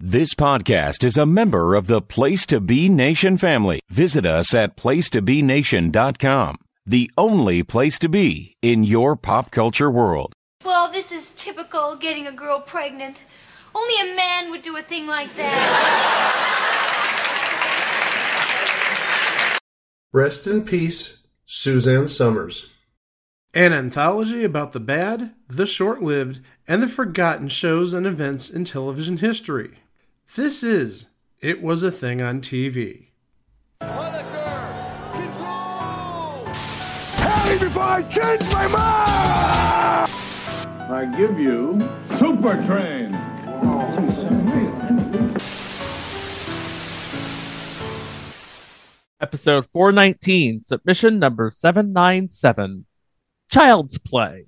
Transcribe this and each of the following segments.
This podcast is a member of the Place to Be Nation family. Visit us at placetobenation.com, the only place to be in your pop culture world. Well, this is typical getting a girl pregnant. Only a man would do a thing like that. Rest in peace, Suzanne Somers. An anthology about the bad, the short lived, and the forgotten shows and events in television history. This is It Was a Thing on TV. Tell me before I change my mind! I give you Super Train. Episode 419, submission number 797 Child's Play.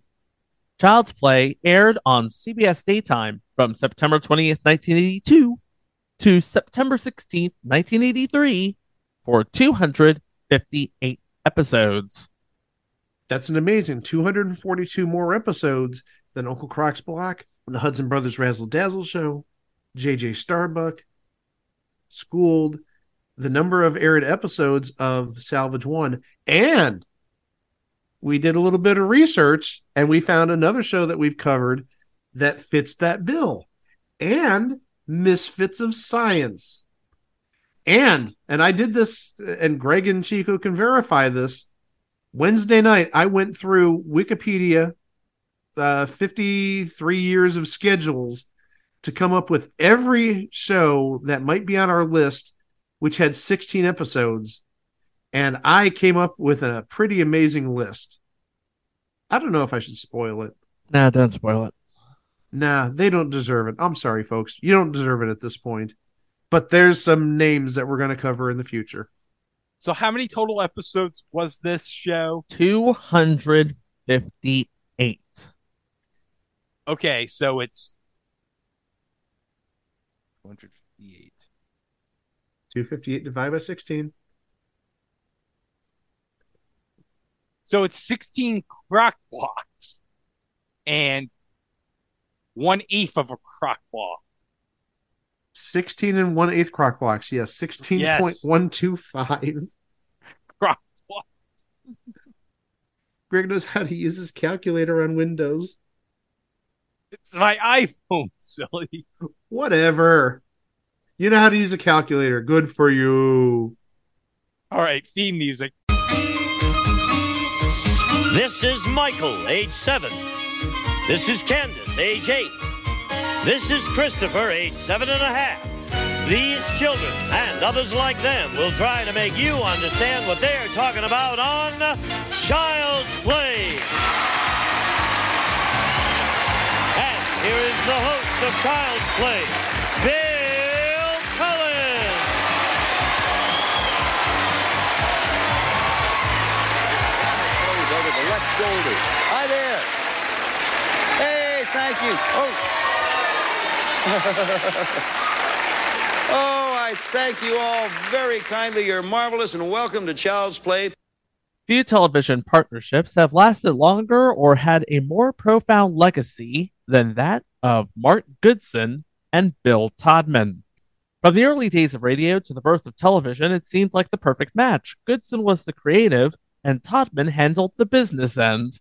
Child's Play aired on CBS Daytime from September 20th, 1982 to September 16th, 1983 for 258 episodes. That's an amazing 242 more episodes than Uncle Croc's Block, the Hudson Brothers Razzle Dazzle Show, JJ Starbuck, Schooled, the number of aired episodes of Salvage One, and we did a little bit of research and we found another show that we've covered that fits that bill. And Misfits of Science. And and I did this and Greg and Chico can verify this. Wednesday night I went through Wikipedia uh 53 years of schedules to come up with every show that might be on our list which had 16 episodes and I came up with a pretty amazing list. I don't know if I should spoil it. Nah, don't spoil it. Nah, they don't deserve it. I'm sorry, folks. You don't deserve it at this point. But there's some names that we're going to cover in the future. So, how many total episodes was this show? 258. Okay, so it's 258. 258 divided by 16. So it's 16 crock blocks and one eighth of a crock block. 16 and one eighth crock blocks. Yes, 16.125. Crock block. Greg knows how to use his calculator on Windows. It's my iPhone, silly. Whatever. You know how to use a calculator. Good for you. All right, theme music. This is Michael, age seven. This is Candace, age eight. This is Christopher, age seven and a half. These children and others like them will try to make you understand what they're talking about on Child's Play. And here is the host of Child's Play, Bill Cullen. over the left shoulder. Hi there. Thank you. Oh. oh, I thank you all very kindly. You're marvelous and welcome to Child's Play. Few television partnerships have lasted longer or had a more profound legacy than that of Mark Goodson and Bill Todman. From the early days of radio to the birth of television, it seemed like the perfect match. Goodson was the creative, and Todman handled the business end.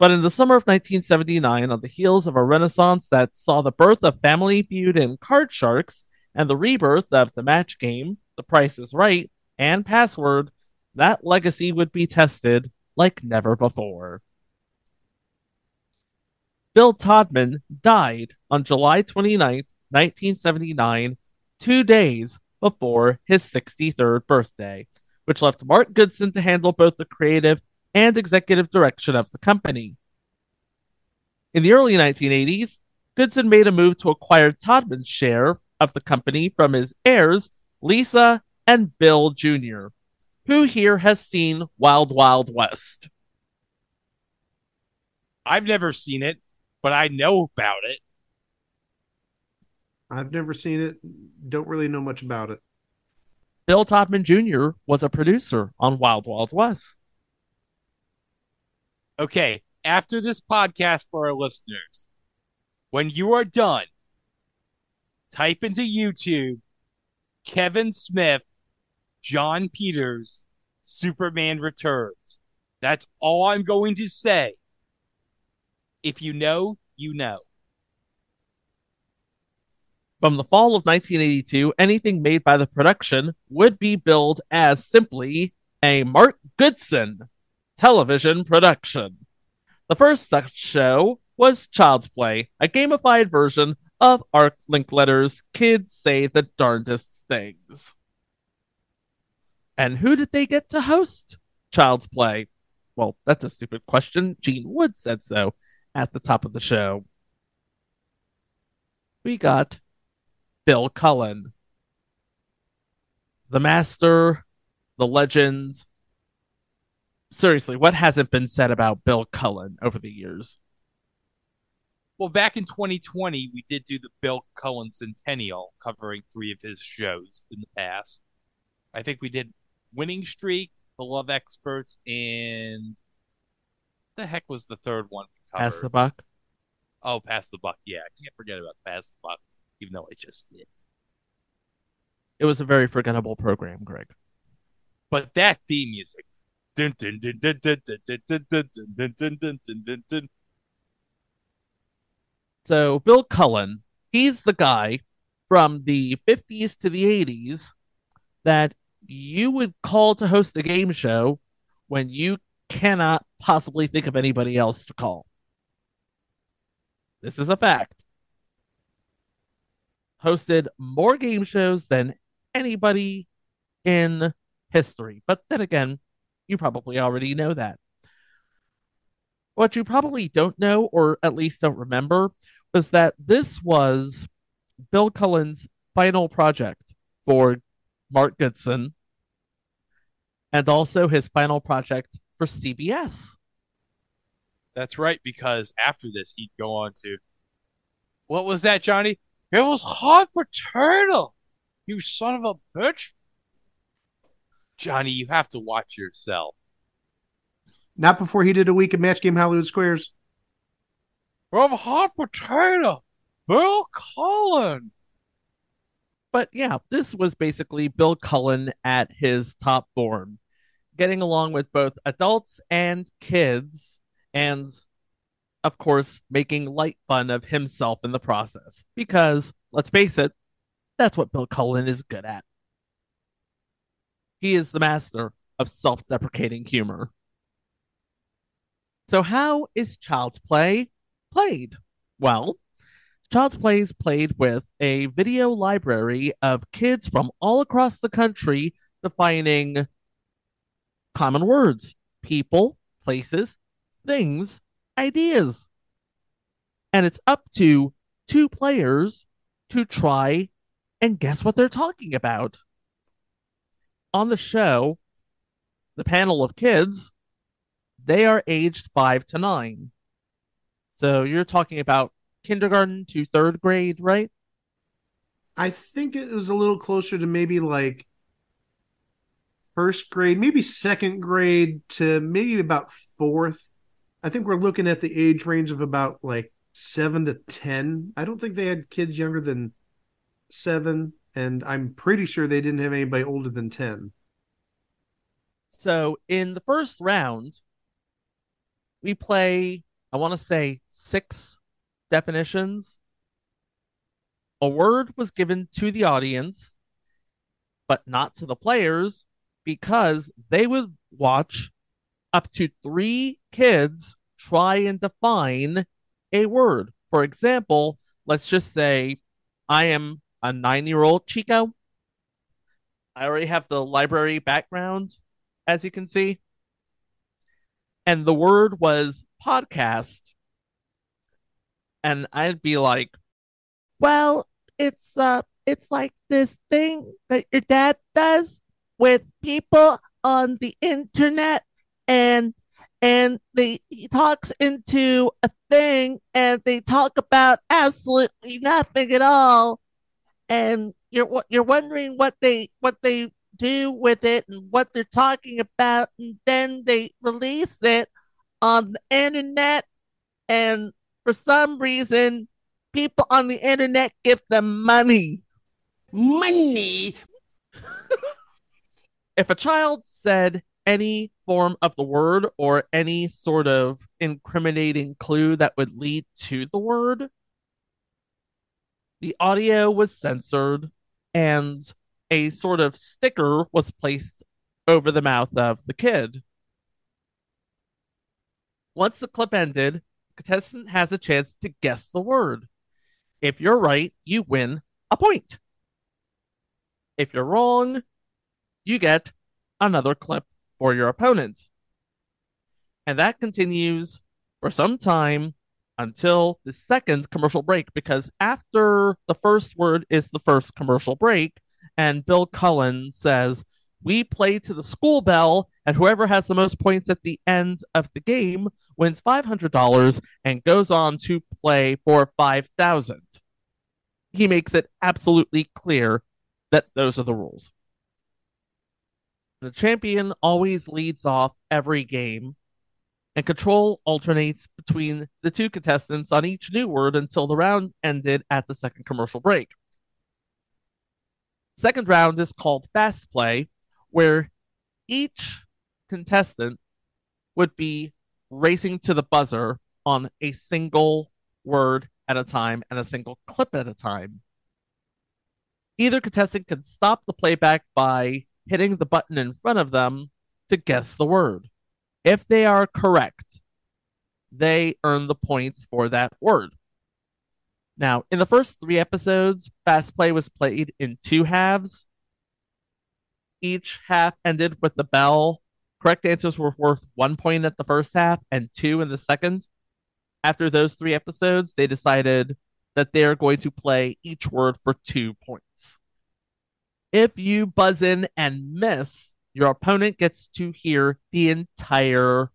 But in the summer of 1979, on the heels of a renaissance that saw the birth of Family Feud and Card Sharks, and the rebirth of the match game, The Price is Right, and Password, that legacy would be tested like never before. Bill Todman died on July 29, 1979, two days before his 63rd birthday, which left Mark Goodson to handle both the creative and executive direction of the company. In the early 1980s, Goodson made a move to acquire Todman's share of the company from his heirs, Lisa and Bill Jr., who here has seen Wild Wild West. I've never seen it, but I know about it. I've never seen it. Don't really know much about it. Bill Todman Jr. was a producer on Wild Wild West. Okay, after this podcast for our listeners, when you are done, type into YouTube Kevin Smith, Jon Peters, Superman Returns. That's all I'm going to say. If you know, you know. From the fall of 1982, anything made by the production would be billed as simply a Mark Goodson television production. The first such show was Child's Play, a gamified version of Arc Link Letter's Kids Say the Darndest Things. And who did they get to host Child's Play? Well, that's a stupid question. Gene Wood said so at the top of the show. We got Bill Cullen, the master, the legend. Seriously, what hasn't been said about Bill Cullen over the years? Well, back in 2020, we did do the Bill Cullen Centennial, covering three of his shows in the past. I think we did Winning Streak, The Love Experts, and the heck was the third one? Pass the buck. Oh, Pass the Buck. Yeah, I can't forget about Pass the Buck, even though I just did. It was a very forgettable program, Greg. But that theme music. So Bill Cullen, he's the guy from the 50s to the 80s that you would call to host a game show when you cannot possibly think of anybody else to call. This is a fact. Hosted more game shows than anybody in history. But then again, you probably already know that. What you probably don't know, or at least don't remember, was that this was Bill Cullen's final project for Mark Goodson and also his final project for CBS. That's right, because after this, he'd go on to. What was that, Johnny? It was Harper Turtle! You son of a bitch! Johnny, you have to watch yourself. Not before he did a week of Match Game Hollywood Squares. From Hot Potato, Bill Cullen. But yeah, this was basically Bill Cullen at his top form, getting along with both adults and kids, and of course, making light fun of himself in the process. Because, let's face it, that's what Bill Cullen is good at. He is the master of self deprecating humor. So, how is Child's Play played? Well, Child's Play is played with a video library of kids from all across the country defining common words, people, places, things, ideas. And it's up to two players to try and guess what they're talking about. On the show, the panel of kids, they are aged five to nine. So you're talking about kindergarten to third grade, right? I think it was a little closer to maybe like first grade, maybe second grade to maybe about fourth. I think we're looking at the age range of about like seven to 10. I don't think they had kids younger than seven, and I'm pretty sure they didn't have anybody older than 10. So in the first round, we play, I want to say, six definitions. A word was given to the audience, but not to the players because they would watch up to three kids try and define a word. For example, let's just say I am a nine year old Chico. I already have the library background, as you can see. And the word was podcast. And I'd be like, well, it's uh it's like this thing that your dad does with people on the internet and and they he talks into a thing and they talk about absolutely nothing at all and you're you're wondering what they what they do with it and what they're talking about and then they release it on the internet and for some reason People on the internet give them money. Money. if a child said any form of the word or any sort of incriminating clue that would lead to the word, the audio was censored and a sort of sticker was placed over the mouth of the kid. Once the clip ended, the contestant has a chance to guess the word. If you're right, you win a point. If you're wrong, you get another clip for your opponent. And that continues for some time until the second commercial break, because after the first word is the first commercial break, and Bill Cullen says, We play to the school bell, and whoever has the most points at the end of the game wins $500 and goes on to play for 5000 He makes it absolutely clear that those are the rules. The champion always leads off every game, and control alternates between the two contestants on each new word until the round ended at the second commercial break. Second round is called fast play, where each contestant would be racing to the buzzer on a single word at a time and a single clip at a time. Either contestant can stop the playback by hitting the button in front of them to guess the word. If they are correct, they earn the points for that word. Now, in the first three episodes, Fast Play was played in two halves. Each half ended with the bell. Correct answers were worth one point at the first half and two in the second. After those three episodes, they decided that they are going to play each word for two points. If you buzz in and miss, your opponent gets to hear the entire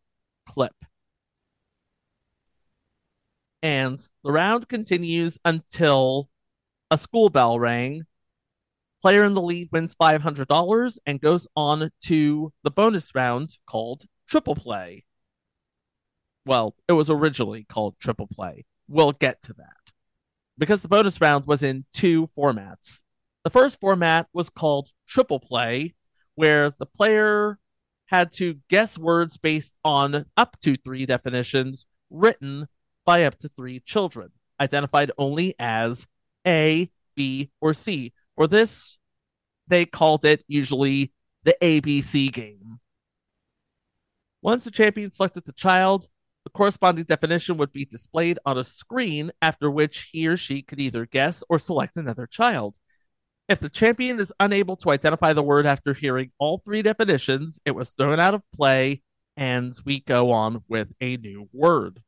clip. And the round continues until a school bell rang. Player in the lead wins $500 and goes on to the bonus round called Triple Play. Well, it was originally called Triple Play. We'll get to that. Because the bonus round was in two formats. The first format was called Triple Play, where the player had to guess words based on up to three definitions written by up to three children, identified only as A, B, or C. For this, they called it usually the ABC game. Once the champion selected the child, the corresponding definition would be displayed on a screen, after which he or she could either guess or select another child. If the champion is unable to identify the word after hearing all three definitions, it was thrown out of play and we go on with a new word.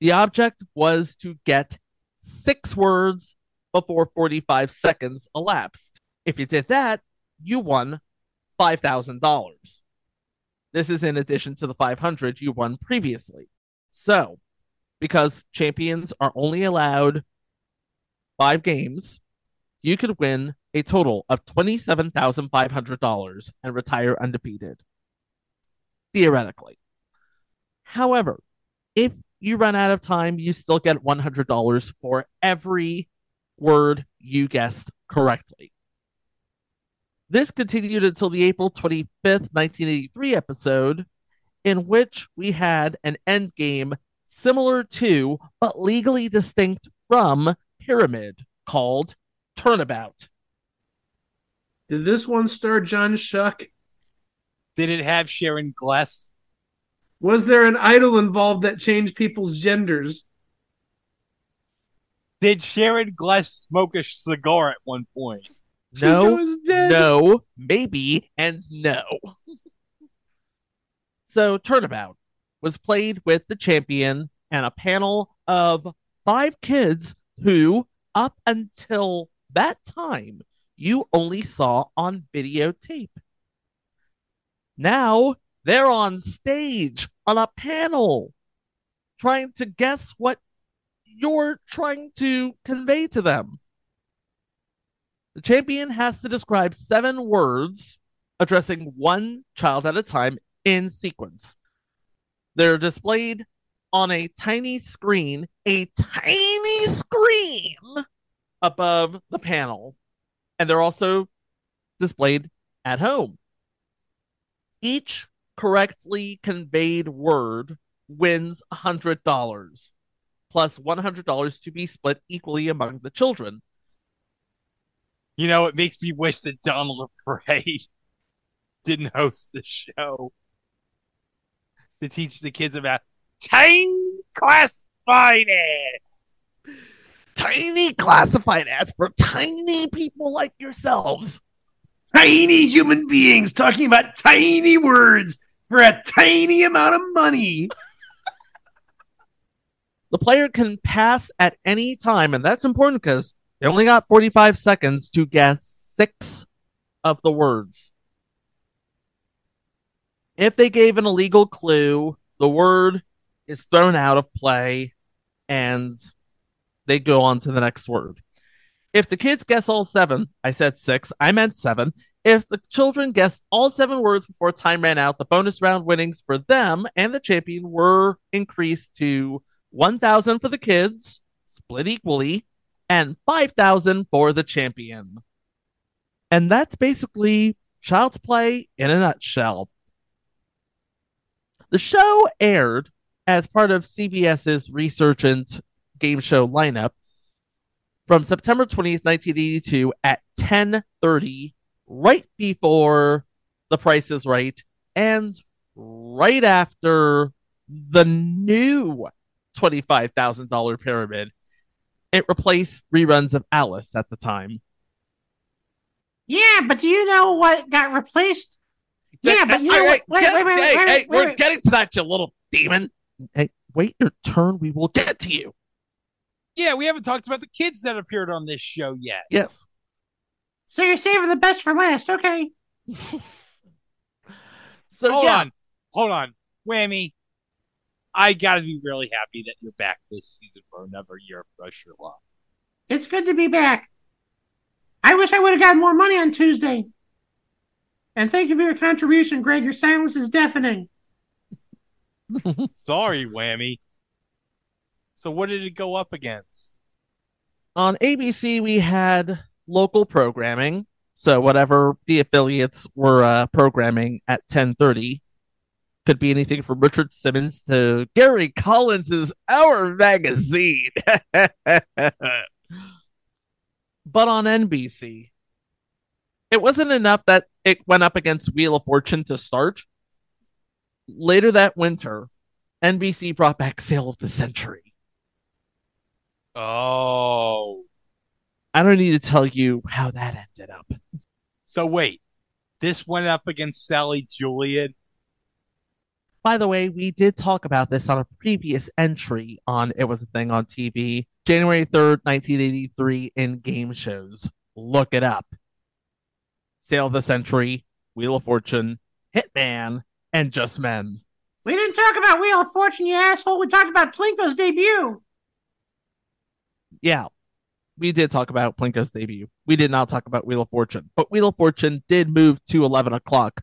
The object was to get six words before 45 seconds elapsed. If you did that, you won $5,000. This is in addition to the 500 you won previously. So, because champions are only allowed five games, you could win a total of $27,500 and retire undefeated. Theoretically. However, if you run out of time, you still get $100 for every word you guessed correctly. This continued until the April 25th, 1983 episode, in which we had an end game similar to, but legally distinct from, Pyramid called Turnabout. Did this one star John Schuck? Did it have Sharon Gless? Was there an idol involved that changed people's genders? Did Sharon Gless smoke a cigar at one point? No, was dead. no, maybe, and no. so, Turnabout was played with the champion and a panel of five kids who, up until that time, you only saw on videotape. Now they're on stage on a panel trying to guess what you're trying to convey to them. The champion has to describe seven words addressing one child at a time in sequence. They're displayed on a tiny screen, a tiny screen above the panel. And they're also displayed at home. Each correctly conveyed word wins $100, plus $100 to be split equally among the children. You know, it makes me wish that Donald Lapre didn't host the show to teach the kids about tiny classified ads. Tiny classified ads for tiny people like yourselves. Tiny human beings talking about tiny words for a tiny amount of money. The player can pass at any time, and that's important because they only got 45 seconds to guess six of the words. If they gave an illegal clue, the word is thrown out of play and they go on to the next word. If the kids guess all seven, I said six, I meant seven. If the children guessed all seven words before time ran out, the bonus round winnings for them and the champion were increased to 1,000 for the kids, split equally, and 5,000 for the champion. And that's basically Child's Play in a nutshell. The show aired as part of CBS's Resurgent game show lineup from September 20th, 1982 at 10:30 right before The Price is Right and right after the new $25,000 pyramid. It replaced reruns of Alice at the time. Yeah, but do you know what got replaced? Yeah, but you know Hey, what? Wait, wait, wait, hey, hey, we're getting to that, you little demon. Hey, wait your turn. We will get to you. Yeah, we haven't talked about the kids that appeared on this show yet. Yes. So you're saving the best for last, okay? So hold yeah. on, hold on, Whammy. I gotta be really happy that you're back this season for another year of Press Your Luck. It's good to be back. I wish I would have gotten more money on Tuesday. And thank you for your contribution, Greg. Your silence is deafening. Sorry, Whammy. So what did it go up against? on ABC we had local programming. So whatever the affiliates were uh, programming at 10:30 could be anything from Richard Simmons to Gary Collins's Hour Magazine. But on NBC it wasn't enough that it went up against Wheel of Fortune to start. Later that winter NBC brought back Sale of the Century Oh, I don't need to tell you how that ended up so wait, this went up against Sally Julian. By the way, we did talk about this on a previous entry on It Was a Thing on TV, January 3rd, 1983, in game shows. Look it up. Sale of the Century, Wheel of Fortune, Hitman, and Just Men. We didn't talk about Wheel of Fortune, you asshole. We talked about Plinko's debut. Yeah, we did talk about Plinko's debut. We did not talk about Wheel of Fortune, but Wheel of Fortune did move to 11 o'clock.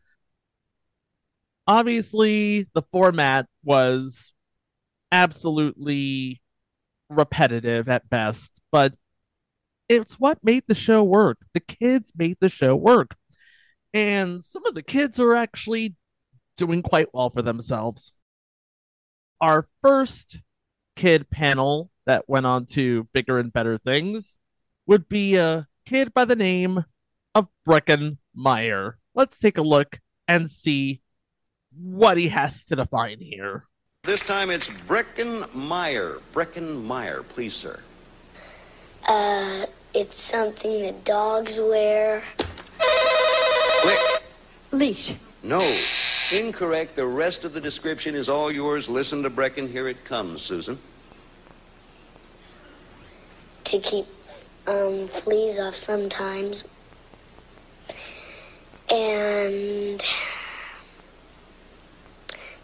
Obviously, the format was absolutely repetitive at best, but it's what made the show work. The kids made the show work. And some of the kids are actually doing quite well for themselves. Our first kid panel that went on to bigger and better things would be a kid by the name of Breckin Meyer. Let's take a look and see what he has to define here. This time it's Breckin Meyer. Breckin Meyer, please, sir. Uh, it's something that dogs wear. Quick. Leash. No. Incorrect. The rest of the description is all yours. Listen to Breckin. Here it comes, Susan. To keep um, fleas off sometimes. And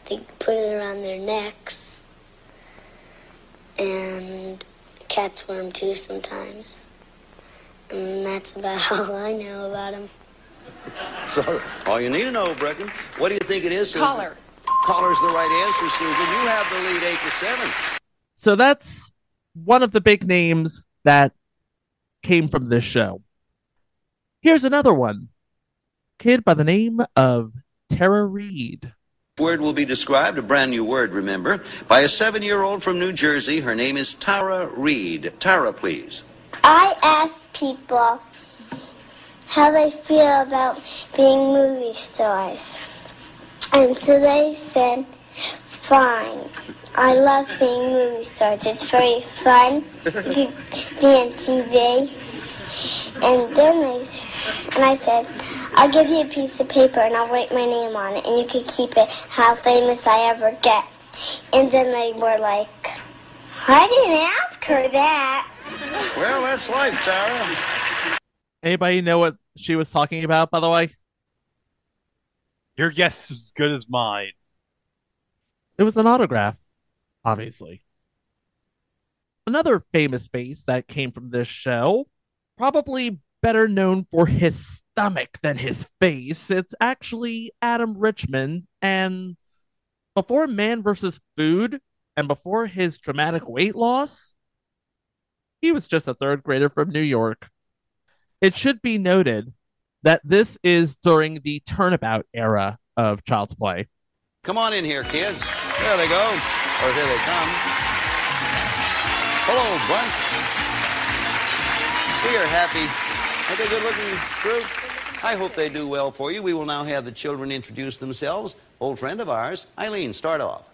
they put it around their necks. And cats wear them too sometimes. And that's about all I know about them. So, all you need to know, Breckin. What do you think it is? Susan? Collar. Caller's the right answer, Susan. You have the lead eight to seven. So that's one of the big names that came from this show. Here's another one. Kid by the name of Tara Reid. Word will be described, a brand new word, remember, by a seven-year-old from New Jersey. Her name is Tara Reid. Tara, please. I ask people how they feel about being movie stars. And so they said, fine. I love being movie stars. It's very fun. You can be on TV. And then they, and I said, I'll give you a piece of paper and I'll write my name on it and you can keep it how famous I ever get. And then they were like, I didn't ask her that. Well, that's life, Tara. Anybody know what she was talking about, by the way? Your guess is as good as mine. It was an autograph, obviously. Another famous face that came from this show, probably better known for his stomach than his face. It's actually Adam Richman. And before Man vs. Food and before his dramatic weight loss, he was just a third grader from New York. It should be noted that this is during the turnabout era of Child's Play. Come on in here, kids. There they go. Or here they come. Hello, bunch. We are happy. Are they good looking group? I hope they do well for you. We will now have the children introduce themselves. Old friend of ours, Eileen, start off.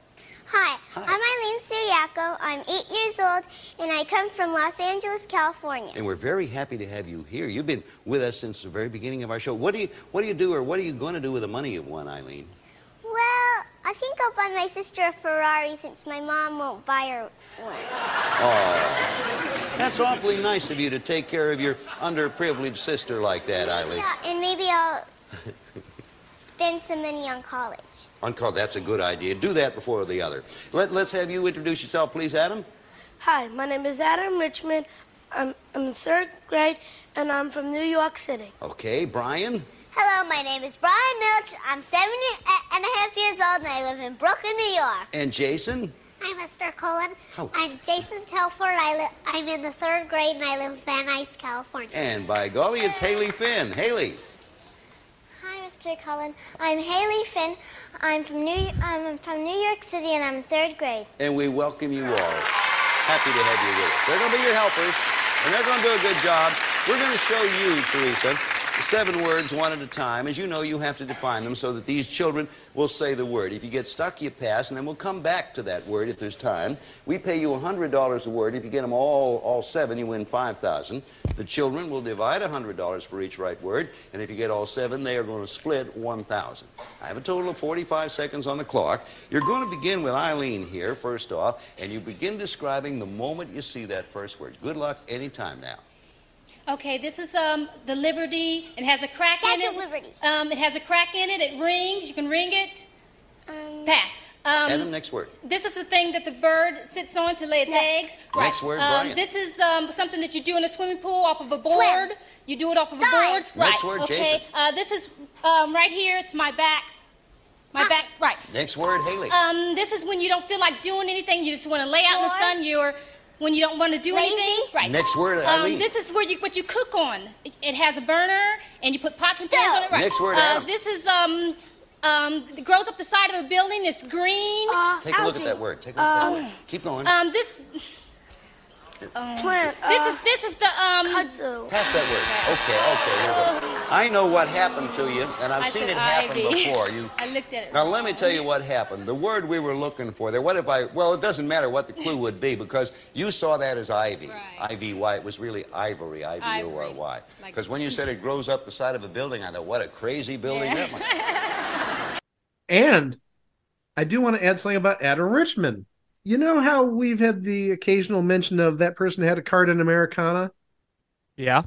Hi, I'm Eileen Suriaco. I'm eight years old, and I come from Los Angeles, California. And we're very happy to have you here. You've been with us since the very beginning of our show. What do you what do you do or what are you going to do with the money you've won, Eileen? Well, I think I'll buy my sister a Ferrari since my mom won't buy her one. Oh. That's awfully nice of you to take care of your underprivileged sister like that, Eileen. Yeah, and maybe I'll spend some money on college. On call, that's a good idea. Do that before the other. Let, let's have you introduce yourself, please, Adam. Hi, my name is Adam Richman. I'm in the third grade, and I'm from New York City. Okay, Brian. Hello, my name is Brian Milch. I'm seven and a half years old, and I live in Brooklyn, New York. And Jason. Hi, Mr. Cullen. Hello. I'm Jason Telford. I li- I'm in the third grade, and I live in Van Nuys, California. And by golly, it's Haley Finn. Haley. Mr. Cullen. I'm Haley Finn. I'm from New I'm from New York City, and I'm third grade. And we welcome you all. Happy to have you with us. They're going to be your helpers, and they're going to do a good job. We're going to show you, Teresa, seven words one at a time. As you know, you have to define them so that these children will say the word. If you get stuck, you pass, and then we'll come back to that word if there's time. We pay you $100 a word. If you get them all, all seven, you win 5000 The children will divide $100 for each right word, and if you get all seven, they are going to split 1000 I have a total of 45 seconds on the clock. You're going to begin with Eileen here, first off, and you begin describing the moment you see that first word. Good luck anytime now. Okay, this is um, the Liberty. It has a crack in it. Statue it. of Liberty. Um, it has a crack in it. It rings. You can ring it. Pass. Um, Adam, next word. This is the thing that the bird sits on to lay its Next. eggs. Next word, Um, Brian. this is um, something that you do in a swimming pool off of a board. Swim. You do it off of a Dive. board. Next right. word, okay. Jason. Uh, this is um, right here. It's my back. My back. Right. Next word, Haley. Um, this is when you don't feel like doing anything. You just want to lay out in the sun. You're when you don't want to do Lazy. anything. Right. Next word, Um, Eileen. this is where you what you cook on. It, it has a burner and you put pots and pans on it. Right. Next word, Uh, Adam. this is um um it grows up the side of a building. It's green. Take a look at that word. Take a look at that word. Keep going. um this. Um, Plant. this uh, is this is the um. Kudzu. Pass that word. Okay, okay. Here we go. I know what happened to you, and I've I seen it happen ivy. before. You. I looked at it. Now let me tell you what happened. The word we were looking for there. What if I? Well, it doesn't matter what the clue would be because you saw that as ivy. Right. I V Y. Why it was really ivory. I V O R Ivory. Y. Like- Because when you said it grows up the side of a building, I thought, what a crazy building that might. And I do want to add something about Adam Richman. You know how we've had the occasional mention of that person had a card in Americana? Yeah.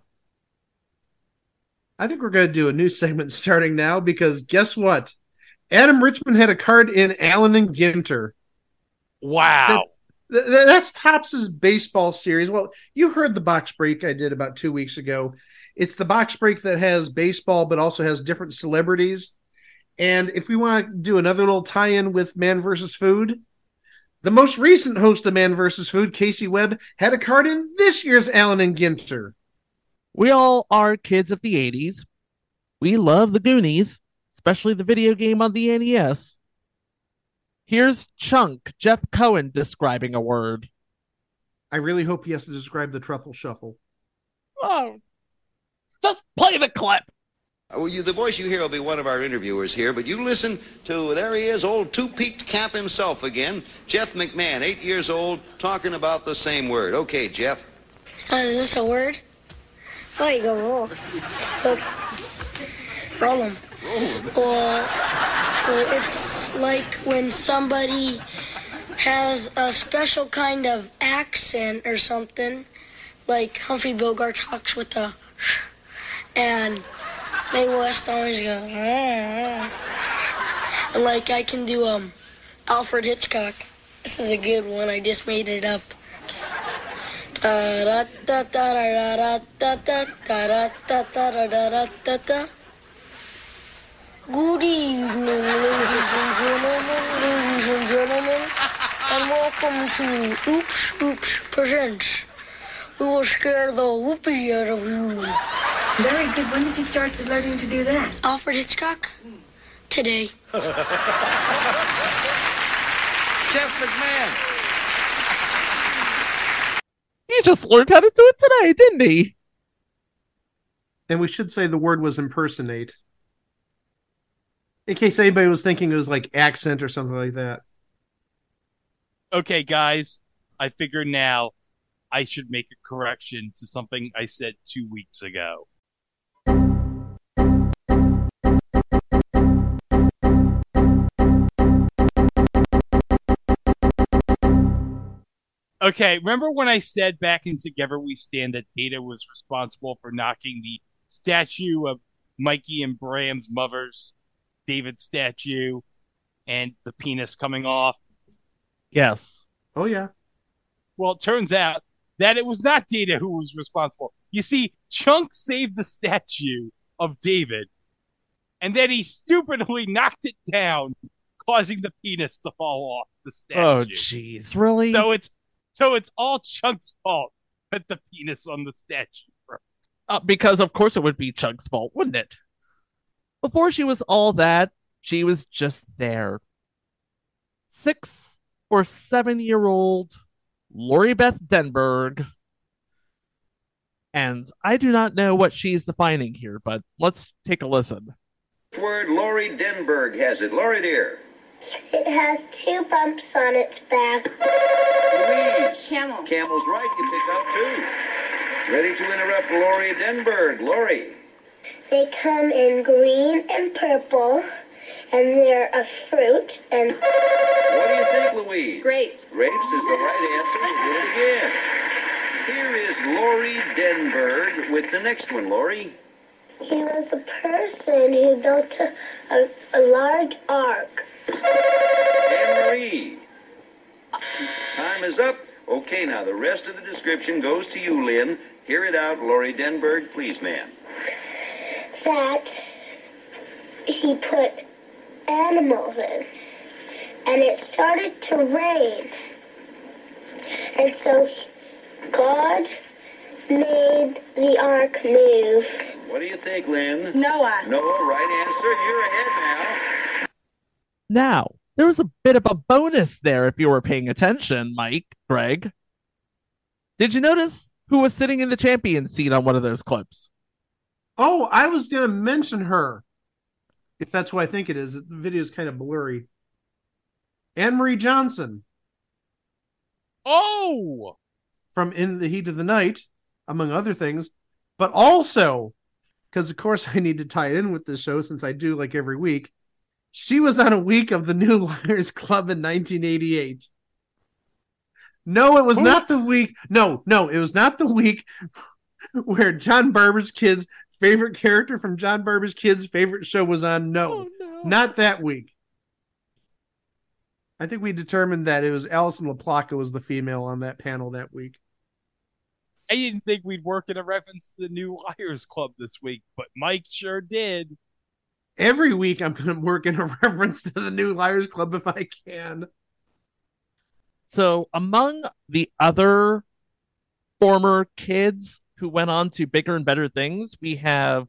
I think we're going to do a new segment starting now because guess what? Adam Richman had a card in Allen and Ginter. Wow. Th- th- that's Topps's baseball series. Well, you heard the box break I did about two weeks ago. It's the box break that has baseball, but also has different celebrities. And if we want to do another little tie in with Man versus Food, the most recent host of Man vs. Food, Casey Webb, had a card in this year's Allen and Ginter. We all are kids of the 80s. We love the Goonies, especially the video game on the NES. Here's Chunk, Jeff Cohen, describing a word. I really hope he has to describe the truffle shuffle. Oh, just play the clip. Well, you, the voice you hear will be one of our interviewers here, but you listen to, there he is, old two-peaked cap himself again, Jeff McMahon, eight years old, talking about the same word. Okay, Jeff. Uh, is this a word? Oh, you go roll. Okay. Roll them. Well, well, it's like when somebody has a special kind of accent or something, like Humphrey Bogart talks with the, and they watch stories go, and like I can do um, Alfred Hitchcock. This is a good one. I just made it up. Good evening, ladies and gentlemen, ladies and gentlemen, and welcome to Oops Oops Presents. We will scare the whoopee out of you. Very good. When did you start learning to do that? Alfred Hitchcock? Today. Jeff McMahon. He just learned how to do it today, didn't he? And we should say the word was impersonate. In case anybody was thinking it was like accent or something like that. Okay, guys, I figure now I should make a correction to something I said two weeks ago. Okay, remember when I said back in Together We Stand that Data was responsible for knocking the statue of Mikey and Brand's mother's David statue and the penis coming off? Yes. Oh, yeah. Well, it turns out that it was not Data who was responsible. You see, Chunk saved the statue of David, and then he stupidly knocked it down, causing the penis to fall off the oh, statue. Oh, jeez, really? So it's so it's all Chunk's fault that the penis on the statue broke. Uh, because of course it would be Chunk's fault, wouldn't it? Before she was all that, she was just there. Six or seven year old Lori Beth Denberg. And I do not know what she's defining here, but let's take a listen. Word Lori Denberg has it. Lori, dear. It has two bumps on its back. Louise. Camel. Camel's right. You picked up two. Ready to interrupt Lori Denberg. Lori. They come in green and purple, and they're a fruit. And What do you think, Louise? Grapes. Grapes is the right answer. You did it again. Here is Lori Denberg with the next one, Lori. he was a person who built a, a, a large ark. Anne Marie. Time is up. Okay, now the rest of the description goes to you, Lynn. Hear it out, Lori Denberg, please, ma'am. that he put animals in. And it started to rain. And so God made the ark move. What do you think, Lynn? Noah. Noah, right answer. You're ahead now. Now, there was a bit of a bonus there if you were paying attention, Mike, Greg. Did you notice who was sitting in the champion seat on one of those clips? Oh, I was going to mention her. If that's who I think it is. The video is kind of blurry. Anne Marie Johnson Oh, from In the Heat of the Night, among other things, but also because, of course, I need to tie it in with this show since I do like every week. She was on a week of the New Liars Club in 1988. No, it was not the week. No, no, it was not the week where John Barber's kids' favorite character from John Barber's kids' favorite show was on. No, oh, not that week. I think we determined that it was Alison LaPlaca was the female on that panel that week. I didn't think we'd work in a reference to the new Liars Club this week, but Mike sure did. Every week I'm going to work in a reference to the new Liars Club if I can. So, among the other former kids who went on to bigger and better things, we have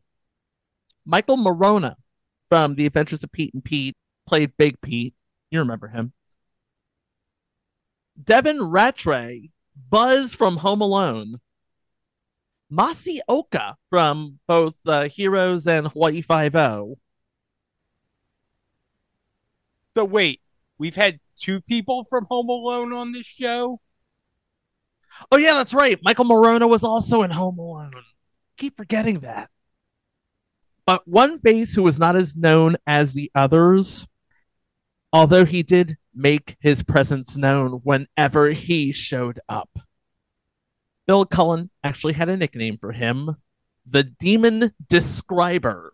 Michael Maronna from The Adventures of Pete and Pete, played Big Pete. You remember him. Devin Rattray, Buzz from Home Alone. Masi Oka from both uh, Heroes and Hawaii Five O. So wait, we've had two people from Home Alone on this show. Oh yeah, that's right. Michael Maronna was also in Home Alone. Keep forgetting that. But one face who was not as known as the others, although he did make his presence known whenever he showed up. Bill Cullen actually had a nickname for him, the Demon Describer,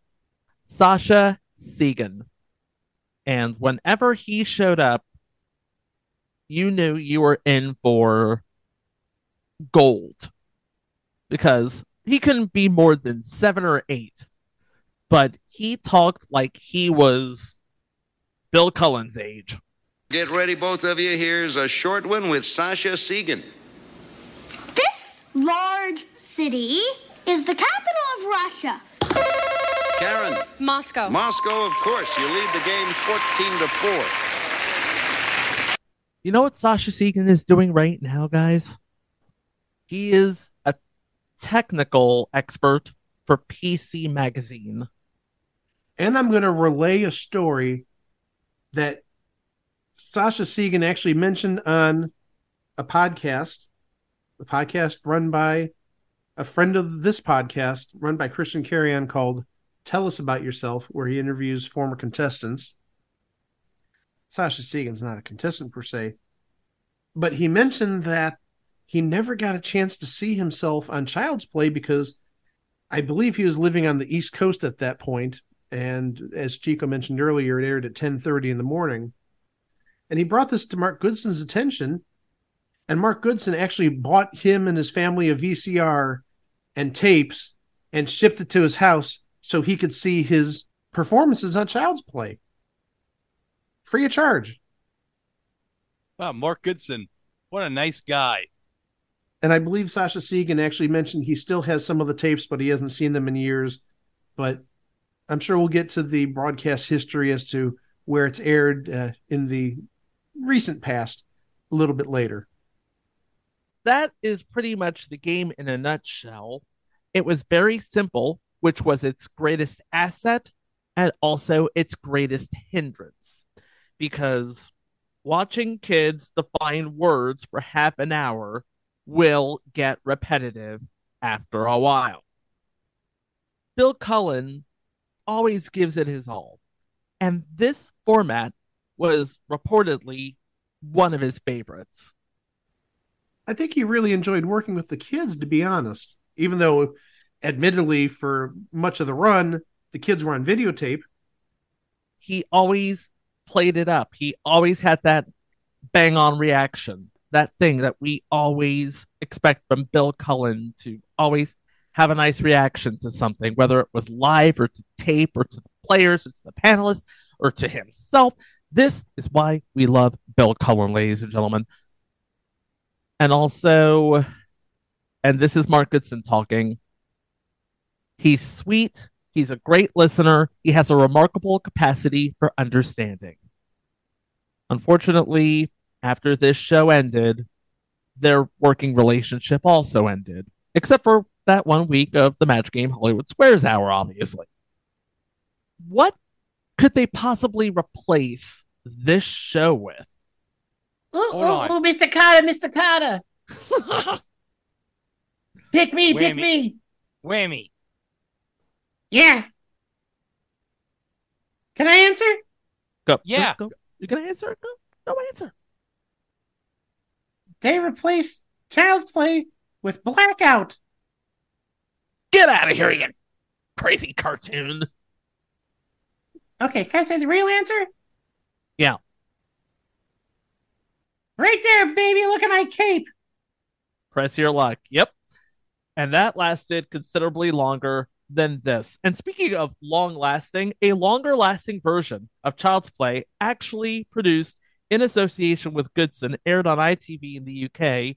Sascha Segan. And whenever he showed up, you knew you were in for gold because he couldn't be more than seven or eight, but he talked like he was Bill Cullen's age. Get ready, both of you. Here's a short one with Sascha Segan. This large city is the capital of Russia. Karen. Moscow. Moscow, of course. You lead the game 14 to 4. You know what Sascha Segan is doing right now, guys? He is a technical expert for PC Magazine. And I'm going to relay a story that Sascha Segan actually mentioned on a podcast, a podcast run by a friend of this podcast, run by Christian Carrion, called Tell Us About Yourself, where he interviews former contestants. Sascha Segan's not a contestant per se, but he mentioned that he never got a chance to see himself on Child's Play because I believe he was living on the East Coast at that point, and as Chico mentioned earlier, it aired at ten thirty in the morning. And he brought this to Mark Goodson's attention, and Mark Goodson actually bought him and his family a VCR and tapes and shipped it to his house so he could see his performances on Child's Play, free of charge. Wow, Mark Goodson, what a nice guy. And I believe Sascha Segan actually mentioned he still has some of the tapes, but he hasn't seen them in years. But I'm sure we'll get to the broadcast history as to where it's aired uh, in the recent past a little bit later. That is pretty much the game in a nutshell. It was very simple, which was its greatest asset and also its greatest hindrance. Because watching kids define words for half an hour will get repetitive after a while. Bill Cullen always gives it his all. And this format was reportedly one of his favorites. I think he really enjoyed working with the kids, to be honest. Even though, admittedly, for much of the run, the kids were on videotape. He always played it up. He always had that bang on reaction, that thing that we always expect from Bill Cullen to always have a nice reaction to something, whether it was live or to tape or to the players or to the panelists or to himself. This is why we love Bill Cullen, ladies and gentlemen. And also, and this is Mark Goodson talking. He's sweet. He's a great listener. He has a remarkable capacity for understanding. Unfortunately, after this show ended, their working relationship also ended, except for that one week of the Match Game Hollywood Squares Hour, obviously. What could they possibly replace this show with? Oh, ooh, ooh, ooh, Mr. Carter, Mr. Carter. pick me, pick me. Whammy. Yeah. Can I answer? Go. Yeah. Go, go. You gonna answer? Go. No answer. They replaced Child's Play with Blackout. Get out of here, you crazy cartoon. Okay, can I say the real answer? Yeah. Right there, baby. Look at my cape. Press your luck. Yep. And that lasted considerably longer than this. And speaking of long lasting, a longer lasting version of Child's Play actually produced in association with Goodson aired on ITV in the UK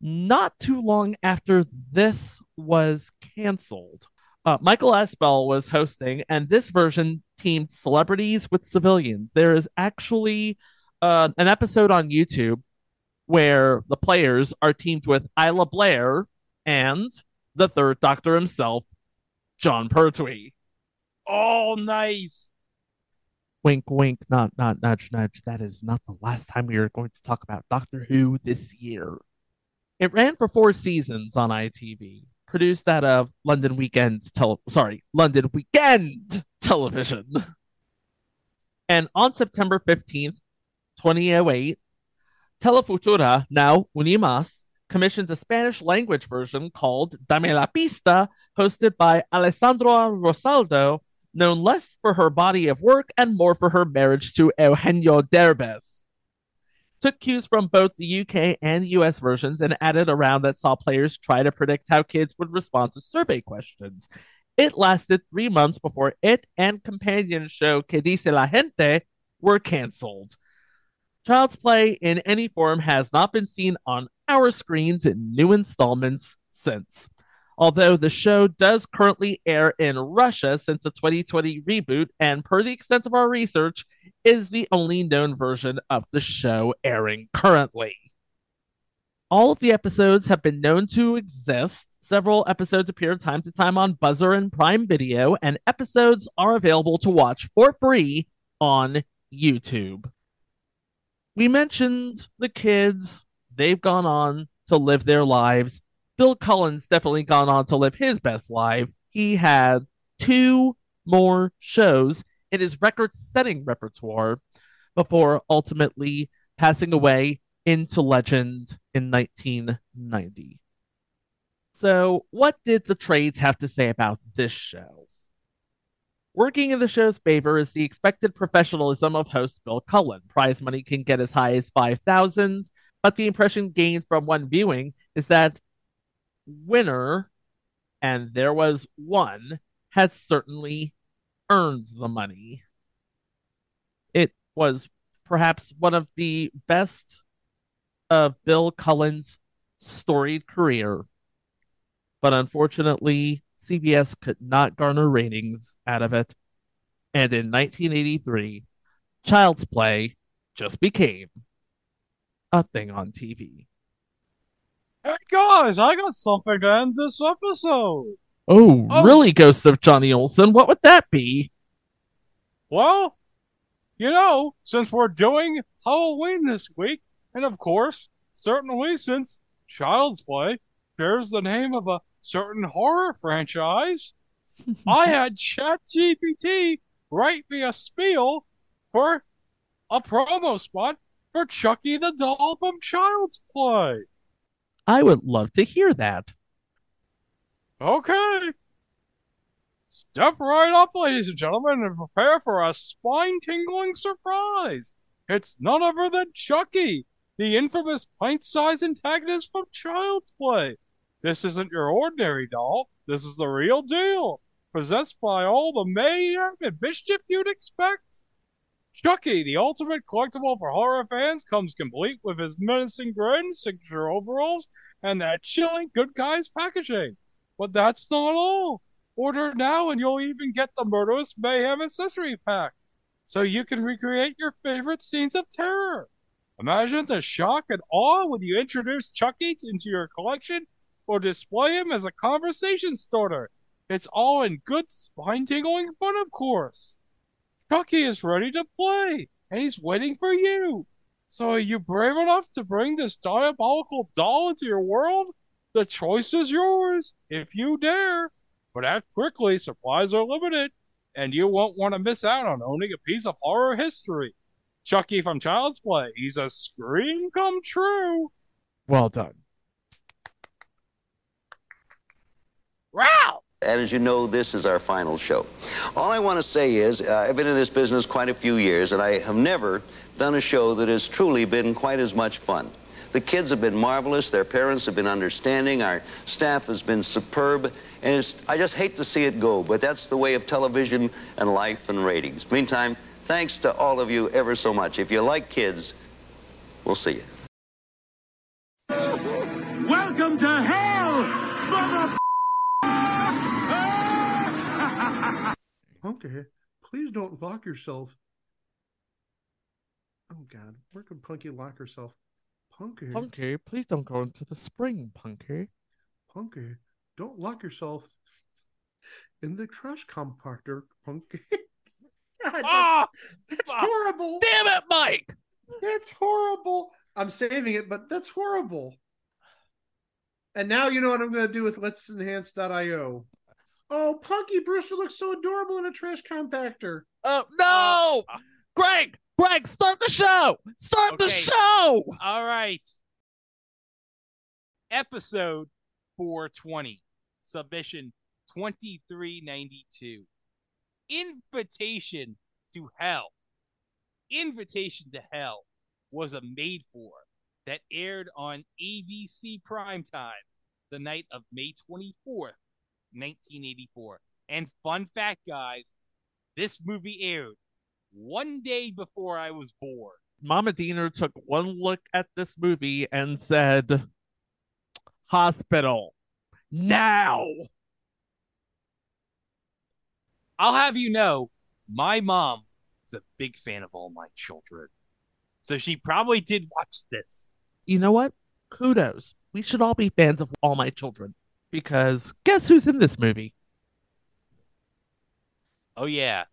not too long after this was canceled. Uh, Michael Aspel was hosting, and this version teamed celebrities with civilians. There is actually uh, an episode on YouTube where the players are teamed with Isla Blair and the third Doctor himself, Jon Pertwee. Oh, nice. Wink, wink, not, not, nudge, nudge. That is not the last time we are going to talk about Doctor Who this year. It ran for four seasons on ITV, produced out of London Weekend, tele- sorry, London Weekend Television. And on September 15th, 2008, Telefutura, now Unimas, commissioned a Spanish language version called Dame la Pista, hosted by Alessandra Rosaldo, known less for her body of work and more for her marriage to Eugenio Derbez. Took cues from both the UK and US versions and added a round that saw players try to predict how kids would respond to survey questions. It lasted three months before it and companion show Que Dice la Gente were canceled. Child's Play in any form has not been seen on our screens in new installments since. Although the show does currently air in Russia since the 2020 reboot, and per the extent of our research, is the only known version of the show airing currently. All of the episodes have been known to exist. Several episodes appear time to time on Buzzr and Prime Video, and episodes are available to watch for free on YouTube. We mentioned the kids, they've gone on to live their lives. Bill Cullen's definitely gone on to live his best life. He had two more shows in his record setting repertoire before ultimately passing away into legend in 1990. So, what did the trades have to say about this show? Working in the show's favor is the expected professionalism of host Bill Cullen. Prize money can get as high as 5000 but the impression gained from one viewing is that winner, and there was one, had certainly earned the money. It was perhaps one of the best of Bill Cullen's storied career, but unfortunately, CBS could not garner ratings out of it. And in 1983, Child's Play just became a thing on TV. Hey guys, I got something to end this episode. Oh, Oh. really, Ghost of Johnny Olson? What would that be? Well, you know, since we're doing Halloween this week, and of course, certainly since Child's Play bears the name of a certain horror franchise, I had ChatGPT write me a spiel for a promo spot for Chucky the doll from Child's Play. I would love to hear that. Okay. Step right up, ladies and gentlemen, and prepare for a spine tingling surprise. It's none other than Chucky, the infamous pint sized antagonist from Child's Play. This isn't your ordinary doll, this is the real deal, possessed by all the mayhem and mischief you'd expect. Chucky, the ultimate collectible for horror fans, comes complete with his menacing grin, signature overalls, and that chilling good guys packaging. But that's not all. Order now and you'll even get the Murderous Mayhem accessory pack, so you can recreate your favorite scenes of terror. Imagine the shock and awe when you introduce Chucky into your collection or display him as a conversation starter. It's all in good spine tingling fun, of course. Chucky is ready to play, and he's waiting for you. So are you brave enough to bring this diabolical doll into your world? The choice is yours, if you dare. But act quickly, supplies are limited, and you won't want to miss out on owning a piece of horror history. Chucky from Child's Play, he's a scream come true. Well done. Wow! And as you know, this is our final show. All I want to say is, uh, I've been in this business quite a few years, and I have never done a show that has truly been quite as much fun. The kids have been marvelous. Their parents have been understanding. Our staff has been superb. And I just hate to see it go, but that's the way of television and life and ratings. Meantime, thanks to all of you ever so much. If you like kids, we'll see you. Punky, please don't lock yourself. Oh God, where could Punky lock herself? Punky, Punky, please don't go into the spring, Punky. Punky, don't lock yourself in the trash compactor, Punky. God, that's, Ah! that's horrible. Damn it, Mike! That's horrible. I'm saving it, but that's horrible. And now you know what I'm going to do with Let's Enhance.io. Oh, Punky Brewster looks so adorable in a trash compactor. Oh no! Uh, uh. Greg! Greg, start the show! Start the show! All right. Episode 420. Submission 2392. Invitation to Hell. Invitation to Hell was a made for that aired on ABC primetime the night of May 24th, 1984. And fun fact, guys, this movie aired one day before I was born. Mama Diener took one look at this movie and said, Hospital. Now! I'll have you know, my mom is a big fan of all my children. So she probably did watch this. You know what? Kudos. We should all be fans of All My Children. Because guess who's in this movie? Oh, yeah.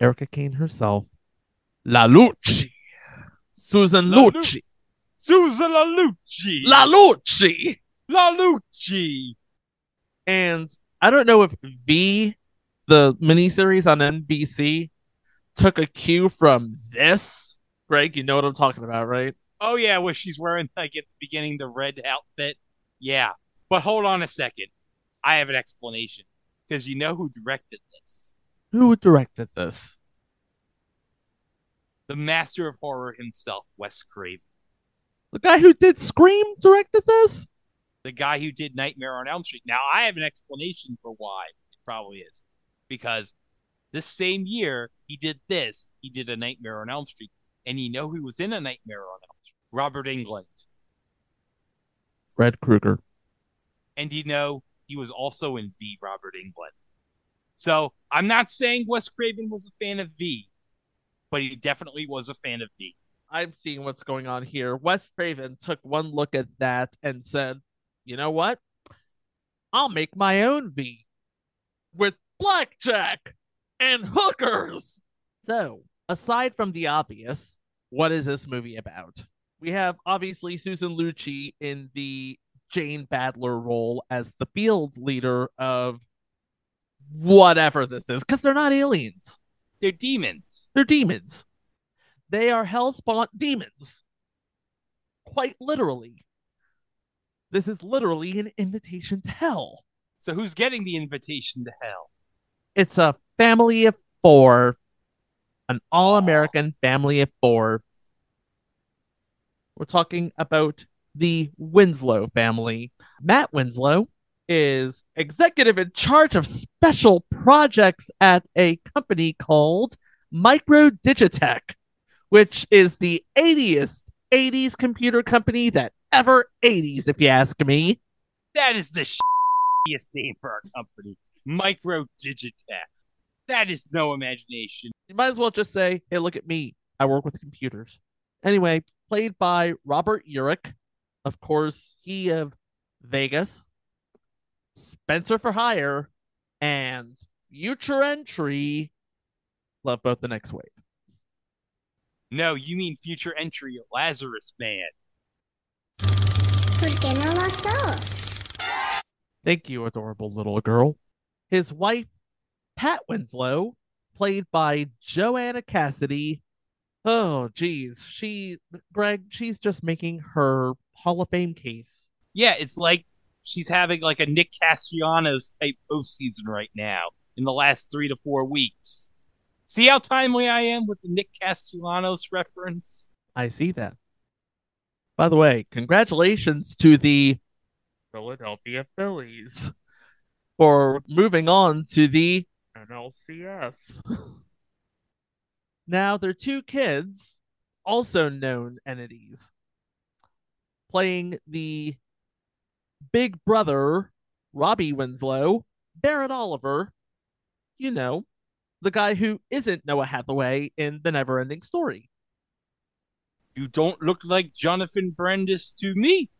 Erica Kane herself. La Lucci. Susan La Lu- Lucci. Susan LaLucci. La Lucci. LaLucci. And I don't know if V, the miniseries on NBC, took a cue from this. Greg, you know what I'm talking about, right? Oh, yeah, where she's wearing, like, at the beginning, the red outfit. Yeah. But hold on a second. I have an explanation. Because you know who directed this? Who directed this? The master of horror himself, Wes Craven. The guy who did Scream directed this? the guy who did Nightmare on Elm Street. Now, I have an explanation for why it probably is. Because this same year he did this, he did a Nightmare on Elm Street. And you know who was in a Nightmare on Elm Street? Robert Englund. Fred Krueger. And you know he was also in V, Robert Englund. So I'm not saying Wes Craven was a fan of V, but he definitely was a fan of V. I'm seeing what's going on here. Wes Craven took one look at that and said, you know what? I'll make my own V with blackjack and hookers. So, aside from the obvious, what is this movie about? We have obviously Susan Lucci in the Jane Badler role as the field leader of whatever this is, because they're not aliens. They're demons. They're demons. They are hellspawn demons. Quite literally. This is literally an invitation to hell. So who's getting the invitation to hell? It's a family of four, an all American family of four. We're talking about the Winslow family. Matt Winslow is executive in charge of special projects at a company called Micro Digitech, which is the 80th 80s computer company that ever 80s, if you ask me. That is the shittiest name for our company. Micro Digitech. That is no imagination. You might as well just say, hey, look at me. I work with computers. Anyway, played by Robert Urich. Of course, he of Vegas, Spenser for Hire, and Future Entry. Love both the next wave. No, you mean future entry Lazarus Man. ¿Por qué no los dos? Thank you, adorable little girl. His wife, Pat Winslow, played by Joanna Cassidy. Oh, geez. She, Greg, she's just making her Hall of Fame case. Yeah, it's like she's having like a Nick Castellanos type postseason right now in the last three to four weeks. See how timely I am with the Nick Castellanos reference? I see that. By the way, congratulations to the Philadelphia Phillies for moving on to the NLCS. now, their two kids, also known entities, playing the big brother, Robbie Winslow, Barrett Oliver, you know, the guy who isn't Noah Hathaway in The Neverending Story. You don't look like Jonathan Brandis to me.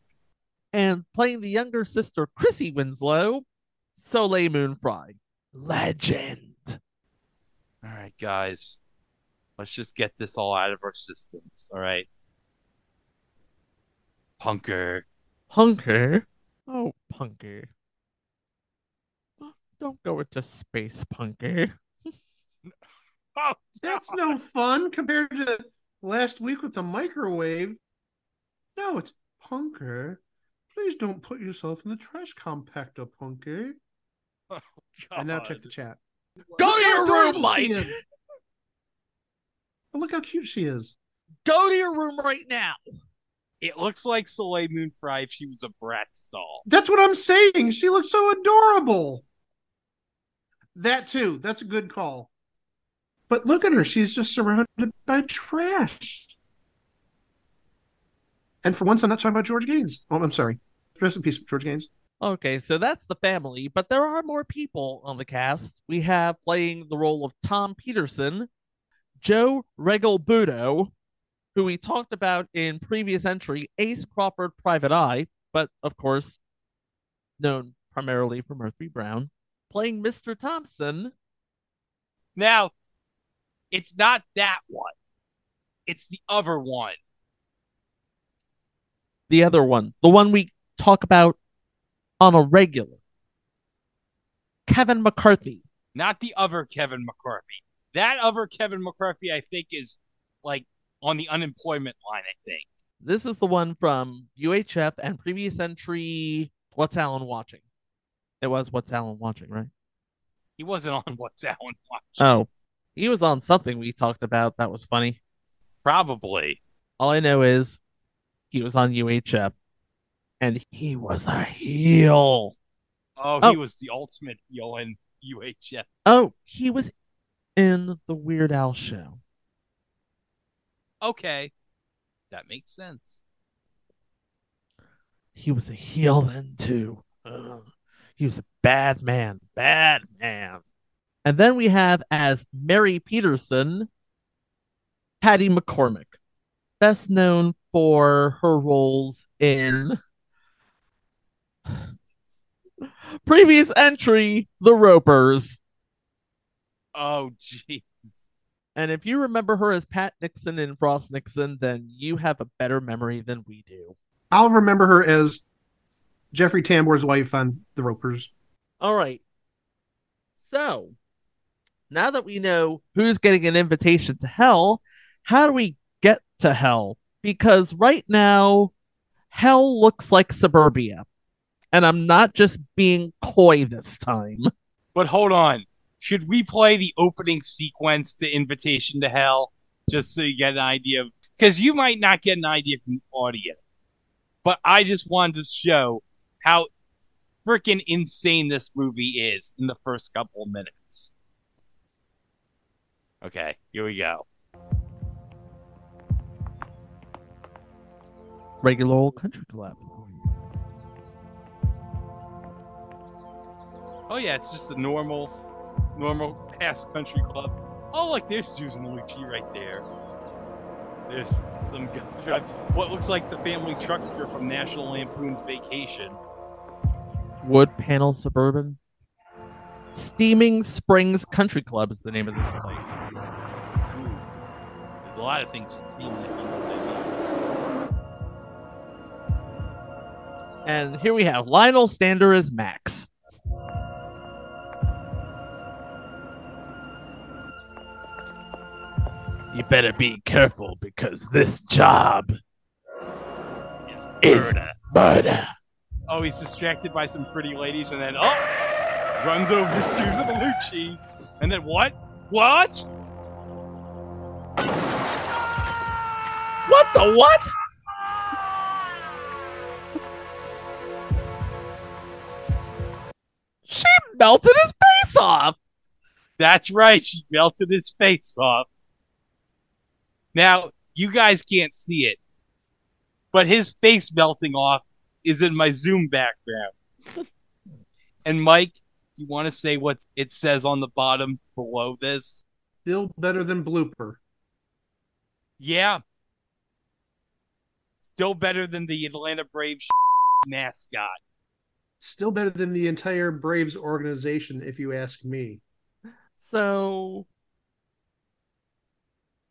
And playing the younger sister, Chrissy Winslow, Soleil Moon Frye. Legend. All right, guys. Let's just get this all out of our systems. All right. Punker. Punker? Oh, Punker. Don't go into space, Punker. Oh, That's no fun compared to last week with the microwave. No, it's Punker. Please don't put yourself in the trash compactor, Punker. Oh, And now check the chat. Go Look to your room, Mike. Oh, look how cute she is. Go to your room right now. It looks like Soleil Moon Frye if she was a brat doll. That's what I'm saying. She looks so adorable. That too. That's a good call. But look at her. She's just surrounded by trash. And for once, I'm not talking about George Gaynes. Oh, I'm sorry. Rest in peace, George Gaynes. Okay, so that's the family, but there are more people on the cast. We have playing the role of Tom Peterson, Joe Regalbuto, who we talked about in previous entry, Ace Crawford Private Eye, but of course, known primarily for Murphy Brown, playing Mr. Thompson. Now, it's not that one. It's the other one. The other one, the one we talk about on a regular. Kevin McCarthy. Not the other Kevin McCarthy. That other Kevin McCarthy, I think, is like on the unemployment line, I think. This is the one from UHF and previous entry. What's Alan watching? It was What's Alan watching, right? He wasn't on What's Alan watching. Oh, he was on something we talked about that was funny. Probably. All I know is he was on UHF and he was a heel. Oh, Oh. he was the ultimate heel in UHF. Oh, he was in the Weird Al show. Okay. That makes sense. He was a heel then too. Ugh. He was a bad man, bad man. And then we have as Mary Peterson, Patty McCormack, best known for her roles in previous entry, The Ropers. Oh, jeez. And if you remember her as Pat Nixon in Frost Nixon, then you have a better memory than we do. I'll remember her as Jeffrey Tambor's wife on The Ropers. All right. So, now that we know who's getting an invitation to hell, how do we get to hell? Because right now, hell looks like suburbia. And I'm not just being coy this time. But hold on. Should we play the opening sequence to Invitation to Hell? Just so you get an idea of because you might not get an idea from the audio. But I just wanted to show how freaking insane this movie is in the first couple of minutes. Okay, here we go. Regular old country club. Oh yeah, it's just a normal, normal past country club. Oh look, there's Susan Lucci right there. There's some guy what looks like the family truckster from National Lampoon's Vacation. Wood Panel Suburban. Steaming Springs Country Club is the name of this place. Ooh, there's a lot of things steaming. if you know what I mean. And here we have Lionel Stander as Max. You better be careful because this job is is murder. Oh, he's distracted by some pretty ladies and then, oh, runs over Susan Lucci. And then what? What? What the what? She melted his face off. That's right. She melted his face off. Now, you guys can't see it, but his face melting off is in my Zoom background. and Mike, do you want to say what it says on the bottom below this? Still better than blooper. Yeah. Still better than the Atlanta Braves mascot. Still better than the entire Braves organization, if you ask me. So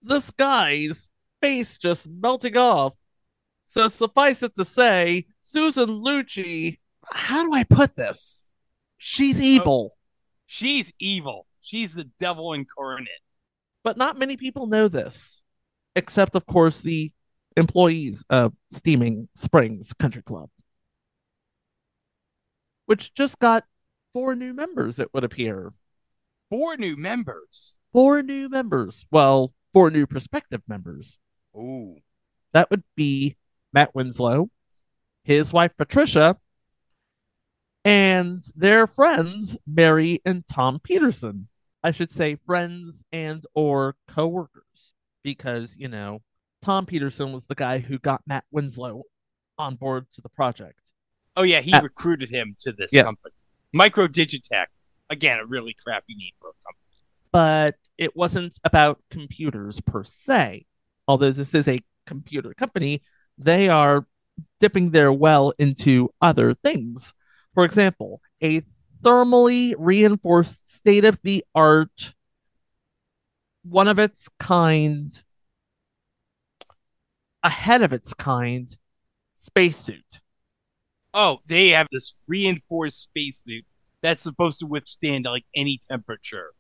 this guy's face just melting off. So suffice it to say, Susan Lucci, how do I put this? She's uh, evil. She's evil. She's the devil incarnate. But not many people know this, except, of course, the employees of Steaming Springs Country Club, which just got four new members, it would appear. Four new members. Four new members. Well, four new prospective members. Ooh. That would be Matt Winslow, his wife Patricia, and their friends Mary and Tom Peterson. I should say friends and or co-workers because, you know, Tom Peterson was the guy who got Matt Winslow on board to the project. Oh yeah, he At- recruited him to this Yeah. company. Micro Digitech. Again, a really crappy name for a company. But it wasn't about computers per se. Although this is a computer company, they are dipping their well into other things. For example, a thermally reinforced, state of the art, one of its kind, ahead of its kind spacesuit. Oh, they have this reinforced spacesuit that's supposed to withstand like any temperature.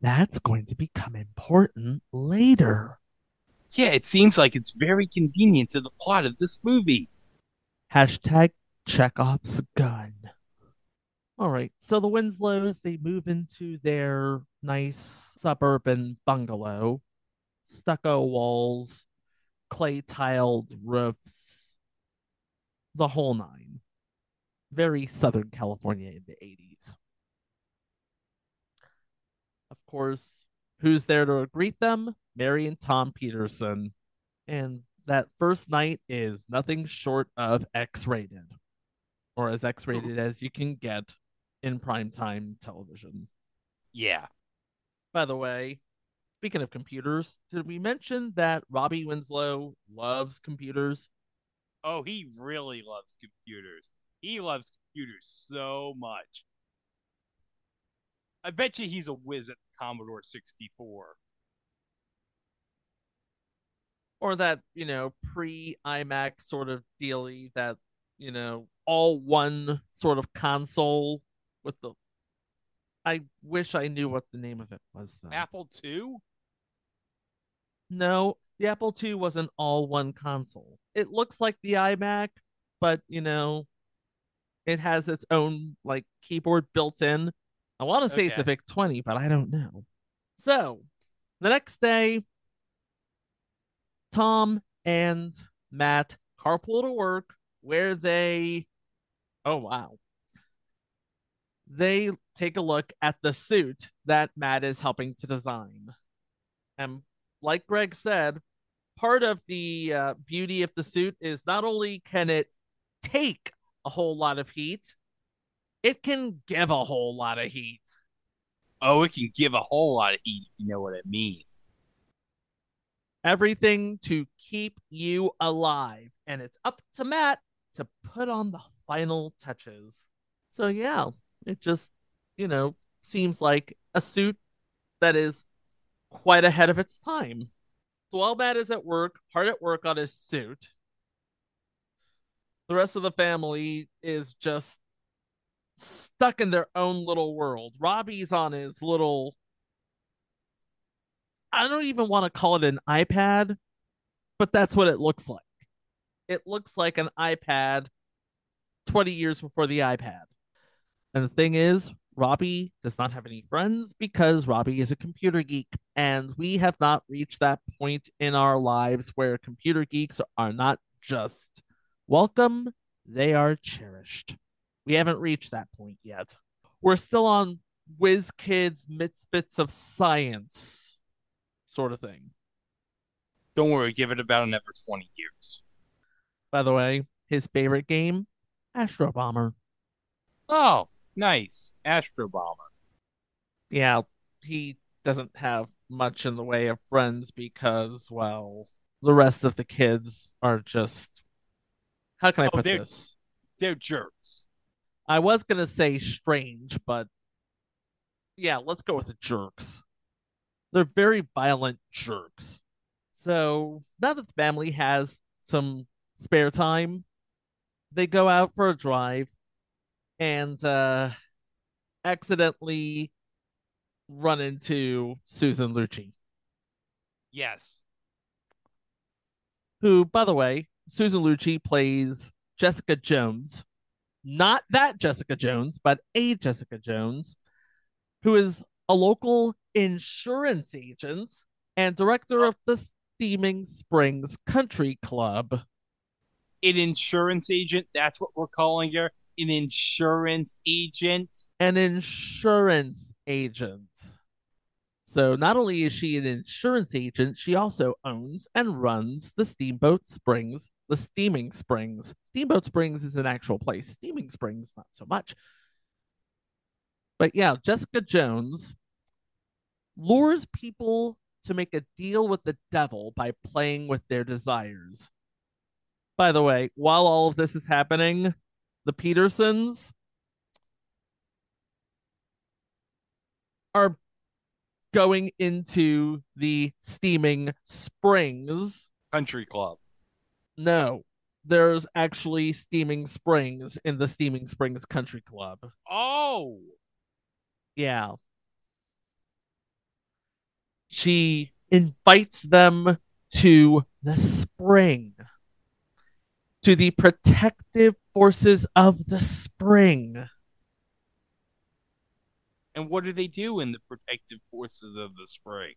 That's going to become important later. Yeah, it seems like it's very convenient to the plot of this movie. Hashtag Chekhov's gun. All right, so the Winslows they move into their nice suburban bungalow, stucco walls, clay tiled roofs, the whole nine. Very Southern California in the 80s. Of course, who's there to greet them? Mary and Tom Peterson. And that first night is nothing short of X rated, or as X rated as you can get in primetime television. Yeah. By the way, speaking of computers, did we mention that Robbie Winslow loves computers? Oh, he really loves computers. He loves computers so much. I bet you he's a whiz at the Commodore 64. Or that, you know, pre iMac sort of dealy that, you know, all one sort of console with the. I wish I knew what the name of it was, though. Apple II? No, the Apple II was an all one console. It looks like the iMac, but you know, it has its own like keyboard built in. I want to say it's a Okay. VIC 20, but I don't know. So, the next day, Tom and Matt carpool to work where they Oh wow. They take a look at the suit that Matt is helping to design. And like Greg said, part of the uh, beauty of the suit is not only can it take a whole lot of heat, it can give a whole lot of heat. Oh, it can give a whole lot of heat if you know what I mean. Everything to keep you alive. And it's up to Matt to put on the final touches. So, yeah, it just, you know, seems like a suit that is quite ahead of its time. So while Matt is at work, hard at work on his suit, the rest of the family is just stuck in their own little world. Robbie's on his little I don't even want to call it an iPad, but that's what it looks like. It looks like an iPad 20 years before the iPad. And the thing is, Robbie does not have any friends because Robbie is a computer geek. And we have not reached that point in our lives where computer geeks are not just welcome, they are cherished. We haven't reached that point yet. we're still on whiz kids misfits of science sort of thing. Don't worry, give it about another 20 years. By the way, his favorite game, Astro Bomber. Oh, nice. Astro Bomber. Yeah, he doesn't have much in the way of friends because, well, the rest of the kids are just. How can I Oh, put they're- this? They're jerks. I was gonna say strange, but yeah, let's go with the jerks. They're very violent jerks. So now that the family has some spare time, they go out for a drive and uh accidentally run into Susan Lucci, Yes. who, by the way, Susan Lucci plays Jessica Jones. Not that Jessica Jones, but a Jessica Jones, who is a local insurance agent and director of the Steaming Springs Country Club. An insurance agent, that's what we're calling her. An insurance agent. An insurance agent. So not only is she an insurance agent, she also owns and runs the Steamboat Springs, the Steaming Springs. Steamboat Springs is an actual place. Steaming Springs, not so much. But yeah, Jessica Jones lures people to make a deal with the devil by playing with their desires. By the way, while all of this is happening, the Petersons are going into the steaming springs. Country Club. No, there's actually steaming springs in the Steaming Springs Country Club. Oh. Yeah. She invites them to the spring, to the protective forces of the spring. And what do they do in the protective forces of the spring?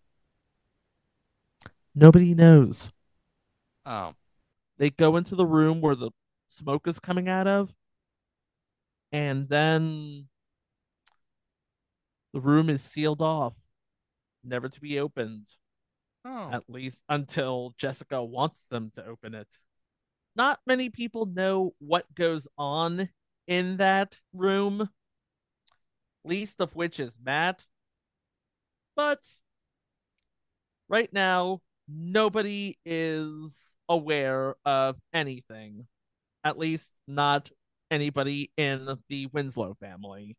Nobody knows. Oh. They go into the room where the smoke is coming out of, and then the room is sealed off, never to be opened. Oh. At least until Jessica wants them to open it. Not many people know what goes on in that room, least of which is Matt. But right now, nobody is aware of anything. At least, not anybody in the Winslow family.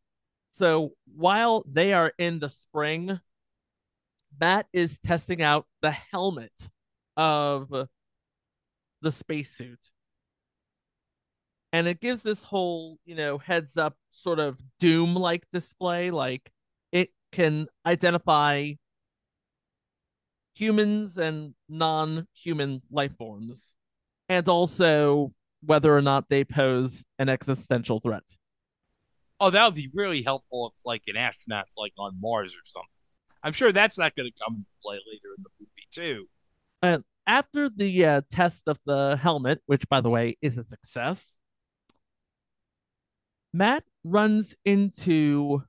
So while they are in the spring, Matt is testing out the helmet of the spacesuit. And it gives this whole, you know, heads up sort of doom like display. Like it can identify humans and non human life forms, and also whether or not they pose an existential threat. Oh, that would be really helpful if, like, an astronaut's like on Mars or something. I'm sure that's not going to come into play later in the movie too. And after the uh, test of the helmet, which by the way is a success, Matt runs into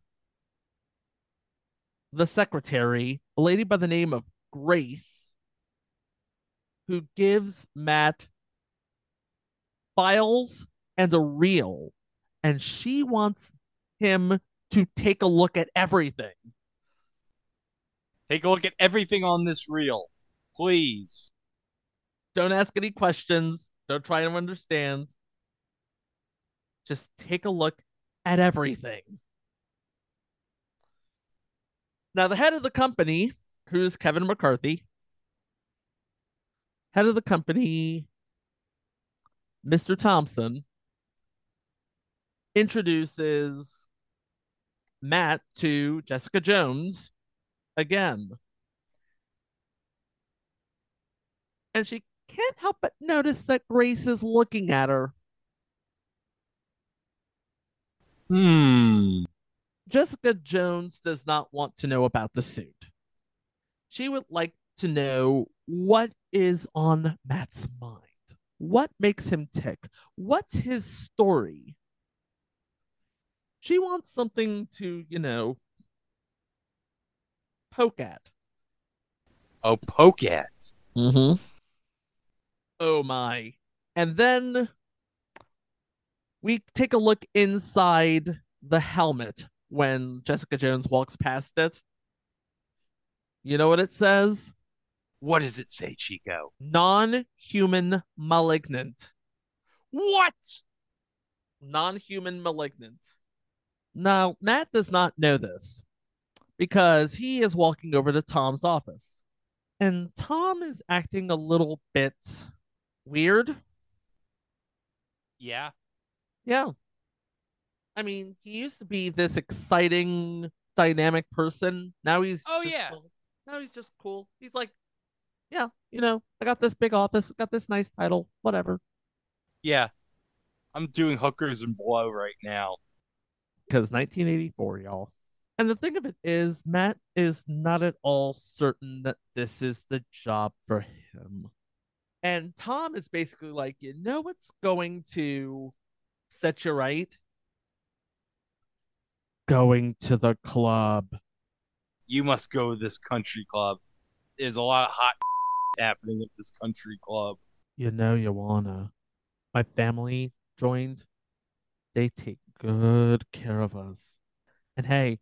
the secretary, a lady by the name of Grace, who gives Matt files and a reel, and she wants him to take a look at everything. Take a look at everything on this reel, please. Don't ask any questions. Don't try to understand. Just take a look at everything. Now, the head of the company, who's Kevin McCarthy, head of the company, Mr. Thompson, introduces Matt to Jessica Jones again. And she can't help but notice that Grace is looking at her. Hmm. Jessica Jones does not want to know about the suit. She would like to know what is on Matt's mind. What makes him tick? What's his story? She wants something to, you know, poke at. Oh, poke at. Mm-hmm. Oh my. And then we take a look inside the helmet when Jessica Jones walks past it. You know what it says? What does it say, Chico? Non human malignant. What? Non human malignant. Now, Matt does not know this because he is walking over to Tom's office. And Tom is acting a little bit weird. Yeah. Yeah. I mean, he used to be this exciting, dynamic person. Now he's Oh, just yeah. cool. Now he's just cool. He's like, yeah, you know, I got this big office, got this nice title, whatever. Yeah. I'm doing hookers and blow right now. Because 1984, y'all. And the thing of it is, Matt is not at all certain that this is the job for him. And Tom is basically like, you know what's going to set you right? Going to the club. You must go to this country club. There's a lot of hot happening at this country club. You know you wanna. My family joined. They take good care of us. And hey,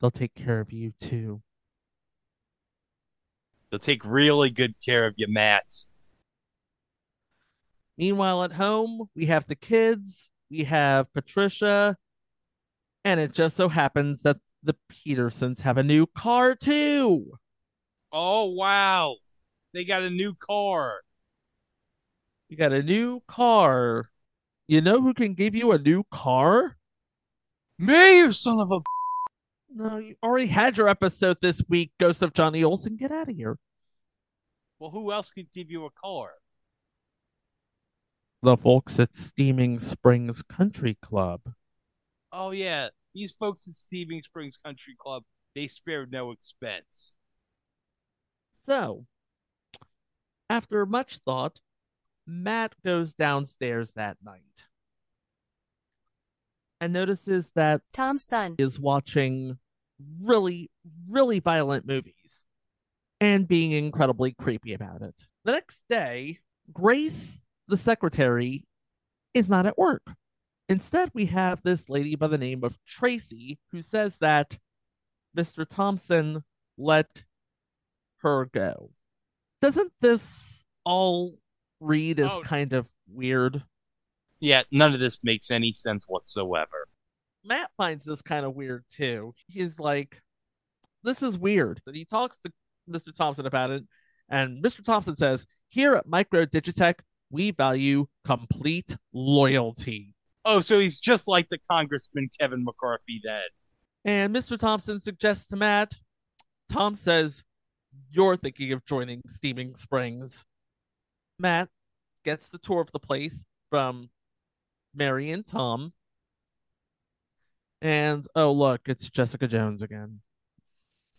they'll take care of you too. They'll take really good care of you, Matt. Meanwhile, at home, we have the kids, we have Patricia, and it just so happens that the Petersons have a new car too. Oh, wow. They got a new car. You got a new car. You know who can give you a new car? Me, you son of a. No, you already had your episode this week, Ghost of Johnny Olson. Get out of here. Well, who else can give you a car? The folks at Steaming Springs Country Club. Oh, yeah. These folks at Steaming Springs Country Club, they spared no expense. So, after much thought, Matt goes downstairs that night and notices that Tom's son is watching really, really violent movies and being incredibly creepy about it. The next day, Grace, the secretary, is not at work. Instead, we have this lady by the name of Tracy who says that Mr. Thompson let her go. Doesn't this all read as Oh. kind of weird? Yeah, none of this makes any sense whatsoever. Matt finds this kind of weird too. He's like, this is weird. And he talks to Mr. Thompson about it, and Mr. Thompson says, Here at Micro Digitech, we value complete loyalty. Oh, so he's just like the Congressman Kevin McCarthy then. And Mr. Thompson suggests to Matt, Tom says, You're thinking of joining Steaming Springs. Matt gets the tour of the place from Mary and Tom. And oh, look, it's Jessica Jones again.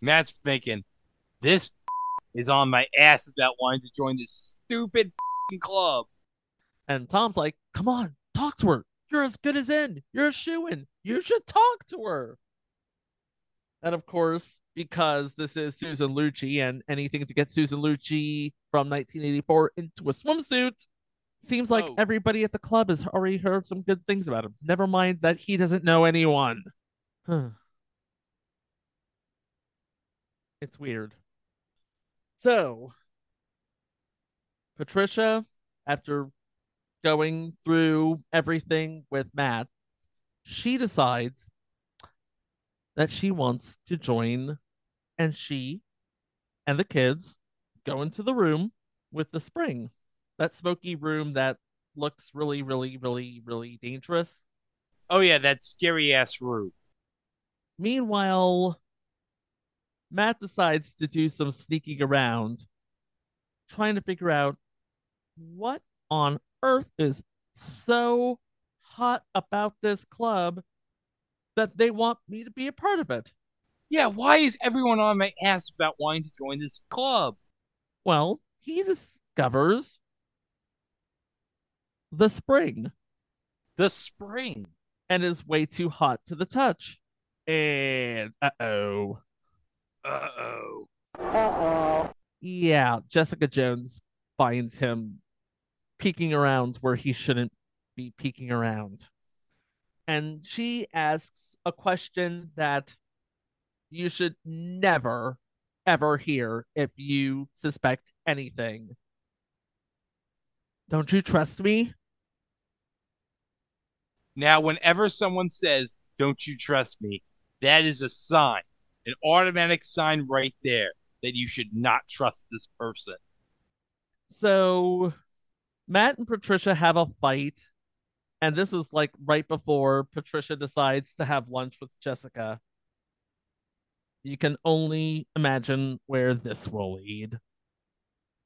Matt's thinking, this is on my ass about wanting to join this stupid club. And Tom's like, Come on, talk to her. You're as good as in. You're a shoe in. You should talk to her. And of course, because this is Susan Lucci and anything to get Susan Lucci from 1984 into a swimsuit, seems like Oh. everybody at the club has already heard some good things about him. Never mind that he doesn't know anyone. Huh. It's weird. So, Patricia, after going through everything with Matt, she decides that she wants to join, and she and the kids go into the room with the spring. That smoky room that looks really, really, really, really dangerous. Oh, yeah, that scary ass room. Meanwhile, Matt decides to do some sneaking around, trying to figure out what on earth is so hot about this club that they want me to be a part of it. Yeah, why is everyone on my ass about wanting to join this club? Well, he discovers the spring. The spring. and is way too hot to the touch. And uh oh. Uh oh. Uh oh. Yeah, Jessica Jones finds him peeking around where he shouldn't be peeking around. And she asks a question that you should never, ever hear if you suspect anything. Don't you trust me? Now, whenever someone says, Don't you trust me? that is a sign, an automatic sign right there that you should not trust this person. So, Matt and Patricia have a fight. And this is like right before Patricia decides to have lunch with Jessica. You can only imagine where this will lead.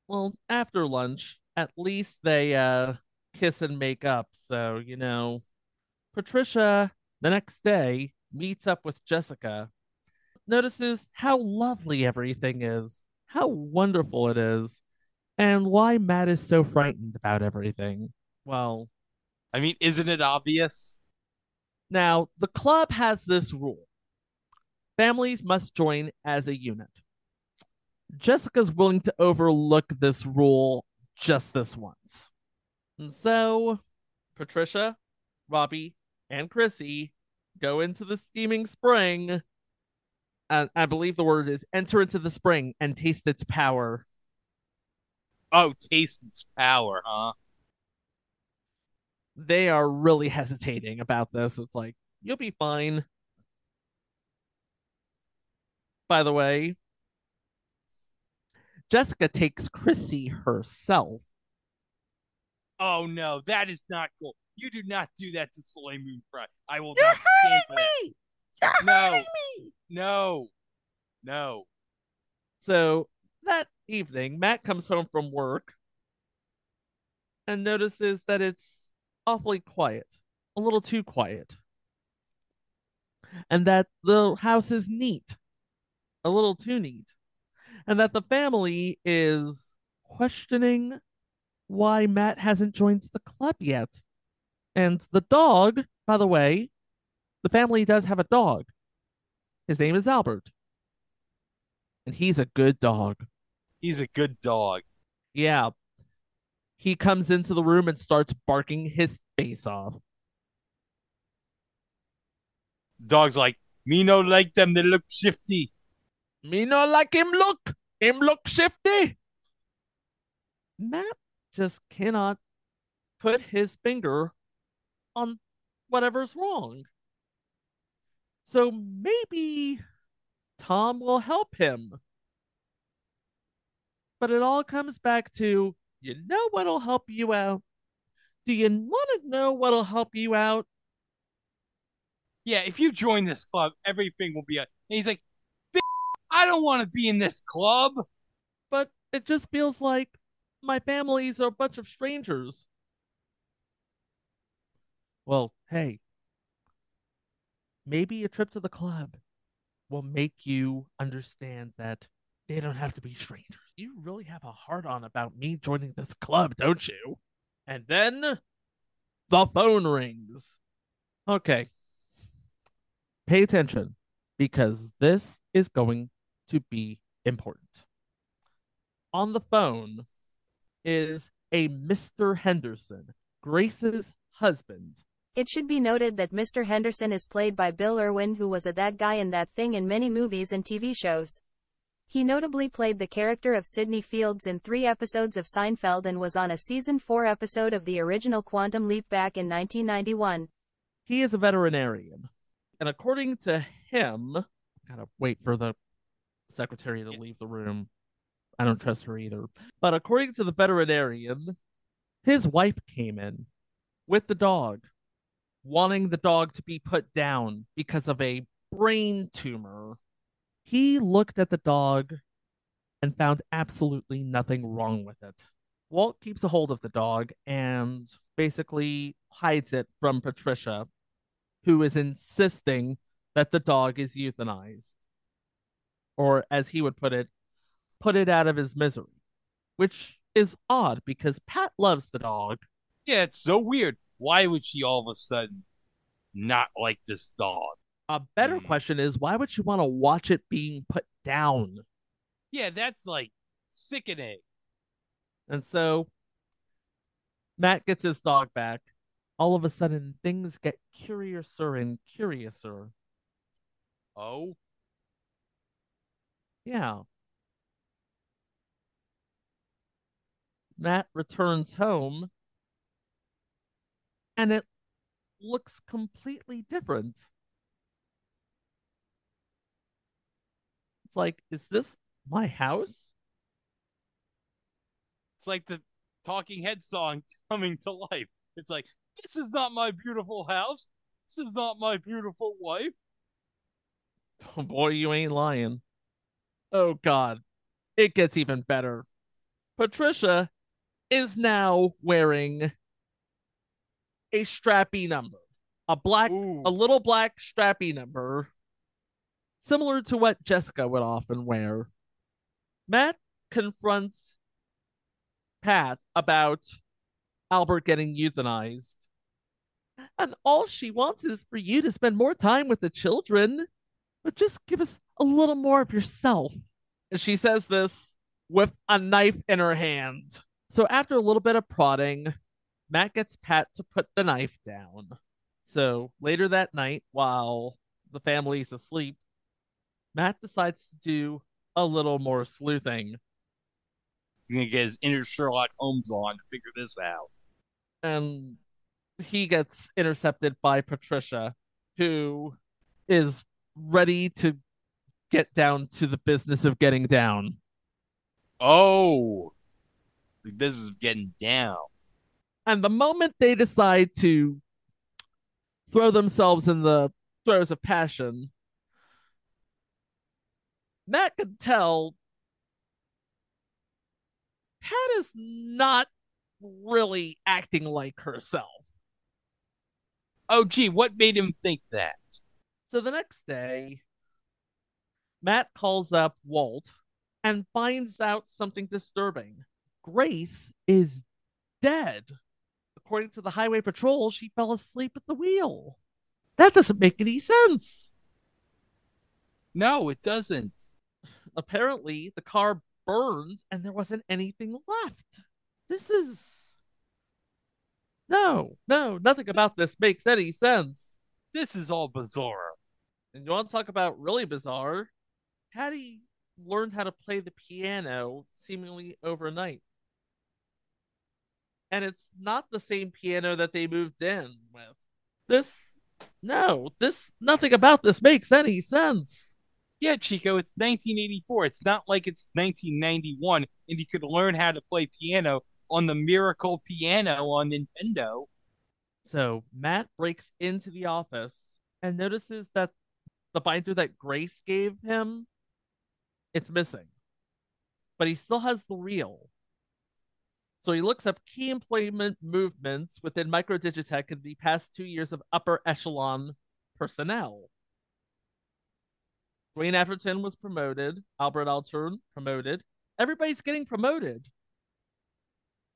Well, after lunch, at least they uh kiss and make up. So, you know, Patricia the next day meets up with Jessica, notices how lovely everything is, how wonderful it is, and why Matt is so frightened about everything. Well, I mean, isn't it obvious? Now, the club has this rule families must join as a unit. Jessica's willing to overlook this rule just this once. And so, Patricia, Robbie, and Chrissy go into the steaming spring. And I believe the word is enter into the spring and taste its power. Oh, taste its power, huh? They are really hesitating about this. It's like, you'll be fine. By the way, Jessica takes Chrissy herself. Oh no, that is not cool. You do not do that to Soleil Moon Frye. I will You're not stand for that. me. You're no, hurting me. no, no. So that evening, Matt comes home from work and notices that it's awfully quiet, a little too quiet, and that the house is neat, a little too neat, and that the family is questioning why Matt hasn't joined the club yet. And the dog, by the way, the family does have a dog. His name is Albert. And he's a good dog. He's a good dog. Yeah. He comes into the room and starts barking his face off. Dog's like, me no like them, they look shifty. Me no like him look. Him look shifty. Matt just cannot put his finger on whatever's wrong. So maybe Tom will help him. But it all comes back to you know what'll help you out? Do you want to know what'll help you out? Yeah, if you join this club, everything will be a. And he's like, "B- I don't want to be in this club. But it just feels like my family's a bunch of strangers. Well, hey, maybe a trip to the club will make you understand that they don't have to be strangers. You really have a heart on about me joining this club, don't you? And then the phone rings. Okay. Pay attention because this is going to be important. On the phone is a Mr. Henderson, Grace's husband. It should be noted that Mr. Henderson is played by Bill Irwin, who was a that guy in that thing in many movies and TV shows. He notably played the character of Sidney Fields in three episodes of Seinfeld and was on a season 4 episode of the original Quantum Leap back in 1991. He is a veterinarian. And according to him, gotta wait for the secretary to leave the room. I don't trust her either. But according to the veterinarian, his wife came in with the dog, wanting the dog to be put down because of a brain tumor. He looked at the dog and found absolutely nothing wrong with it. Walt keeps a hold of the dog and basically hides it from Patricia, who is insisting that the dog is euthanized. Or, as he would put it, put it out of his misery, which is odd because Pat loves the dog. Yeah, it's so weird. Why would she all of a sudden not like this dog. A better hmm. question is why would you want to watch it being put down? Yeah, that's like sickening. And so Matt gets his dog back. All of a sudden, things get curiouser and curiouser. Oh, Yeah. Matt returns home and it looks completely different. It's like, is this my house? it's like the Talking Head song coming to life. It's like, this is not my beautiful house. This is not my beautiful wife. Oh boy, you ain't lying. Oh god. It gets even better. Patricia is now wearing a strappy number. A black a little black strappy number. Similar to what Jessica would often wear. Matt confronts Pat about Albert getting euthanized. And all she wants is for you to spend more time with the children, but just give us a little more of yourself. And she says this with a knife in her hand. So after a little bit of prodding, Matt gets Pat to put the knife down. So later that night, while the family's asleep, Matt decides to do a little more sleuthing. He's gonna get his inner Sherlock Holmes on to figure this out. and he gets intercepted by Patricia, who is ready to get down to the business of getting down. Oh, the business of getting down. And the moment they decide to throw themselves in the throes of passion, Matt could tell Pat is not really acting like herself. Oh, gee, what made him think that? So the next day, Matt calls up Walt and finds out something disturbing. Grace is dead. According to the highway patrol, she fell asleep at the wheel. That doesn't make any sense. No, it doesn't. Apparently, the car burned and there wasn't anything left. This is. No, no, nothing about this makes any sense. This is all bizarre. And you want to talk about really bizarre? Patty learned how to play the piano seemingly overnight. And it's not the same piano that they moved in with. This, no, this, nothing about this makes any sense. Yeah, Chico, it's 1984. It's not like it's 1991 and you could learn how to play piano on the Miracle Piano on Nintendo. So Matt breaks into the office and notices that the binder that Grace gave him, it's missing. But he still has the reel. So he looks up key employment movements within Microdigitech in the past two years of upper echelon personnel. Dwayne Everton was promoted. Albert Altern promoted. Everybody's getting promoted.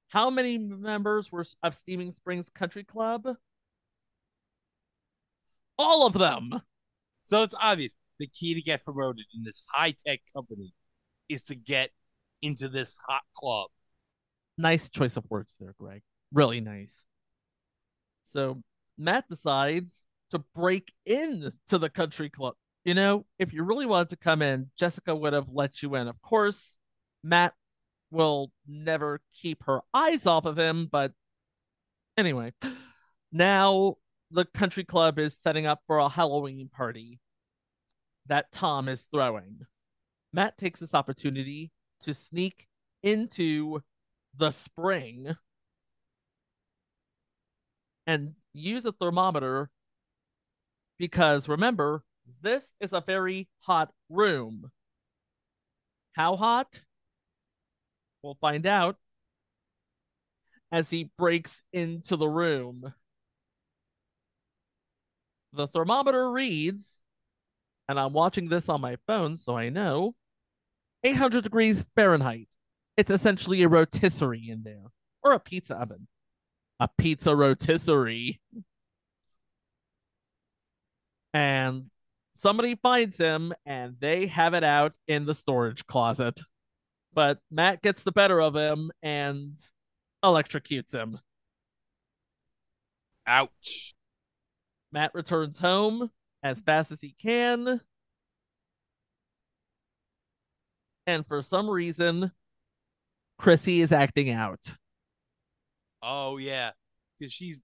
How many members were of Steaming Springs Country Club? All of them. So it's obvious the key to get promoted in this high tech company is to get into this hot club. Nice choice of words there, Greg. Really nice. So Matt decides to break in to the country club. You know, if you really wanted to come in, Jessica would have let you in. Of course, Matt will never keep her eyes off of him, but anyway, now the country club is setting up for a Halloween party that Tom is throwing. Matt takes this opportunity to sneak into the spring and use a thermometer because remember, this is a very hot room. How hot? We'll find out as he breaks into the room. The thermometer reads, and I'm watching this on my phone, so I know 800 degrees Fahrenheit. It's essentially a rotisserie in there, or a pizza oven. A pizza rotisserie. And somebody finds him and they have it out in the storage closet. But Matt gets the better of him and electrocutes him. Ouch. Matt returns home as fast as he can. And for some reason, Chrissy is acting out. Oh yeah, because she's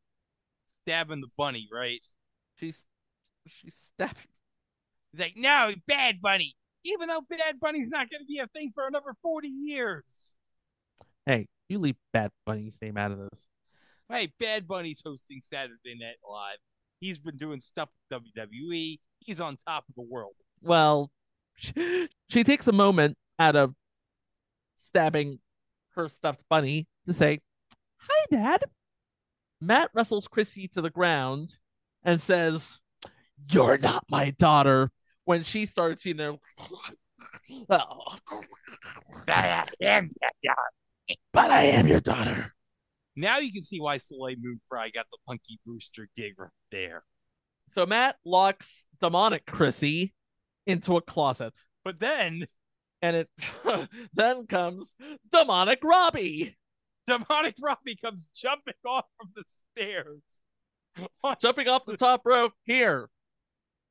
stabbing the bunny, right? She's she's stabbing. He's like, no, Bad Bunny. Even though Bad Bunny's not going to be a thing for another forty years. Hey, you leave Bad Bunny's name out of this. Hey, Bad Bunny's hosting Saturday Night Live. He's been doing stuff with WWE. He's on top of the world. Well, she, she takes a moment out of stabbing her stuffed bunny to say, Hi, Dad. Matt wrestles Chrissy to the ground and says, You're not my daughter. When she starts, you know, I am that guy. but I am your daughter. Now you can see why Soleil Moon Frye got the Punky Brewster gig right there. So Matt locks demonic Chrissy into a closet. But then, and it then comes demonic Robbie. Demonic Robbie comes jumping off from the stairs. Jumping off the top rope. Here.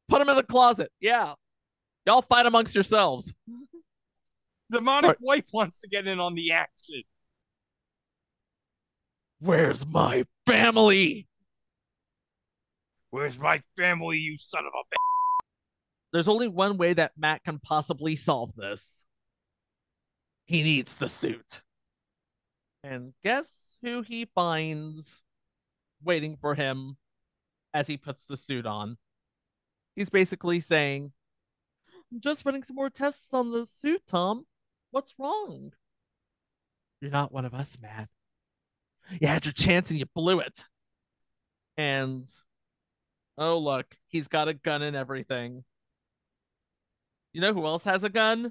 Put him in the closet. Yeah. Y'all fight amongst yourselves. Demonic Wife wants to get in on the action. Where's my family? Where's my family, you son of a bitch? There's only one way that Matt can possibly solve this. He needs the suit. And guess who he finds waiting for him as he puts the suit on? He's basically saying, I'm just running some more tests on the suit, Tom. What's wrong? You're not one of us, Matt. You had your chance and you blew it. And oh, look, he's got a gun and everything. You know who else has a gun?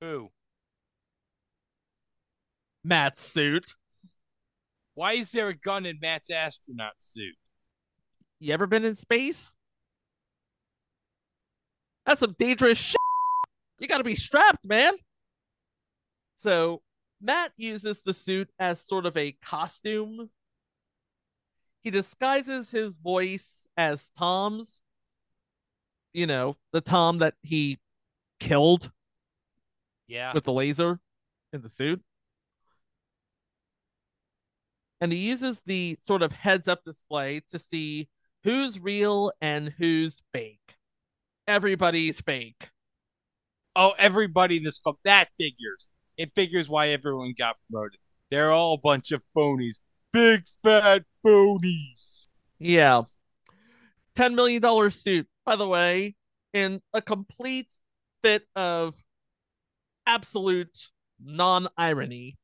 Who? Matt's suit. Why is there a gun in Matt's astronaut suit? You ever been in space? That's some dangerous shit. You gotta be strapped, man. So Matt uses the suit as sort of a costume. He disguises his voice as Tom's. You know, the Tom that he killed Yeah. with the laser in the suit. And he uses the sort of heads up display to see who's real and who's fake. Everybody's fake. Oh, everybody in this club. That figures. It figures why everyone got promoted. They're all a bunch of phonies. Big fat phonies. Yeah. $10 million suit, by the way, in a complete fit of absolute non irony.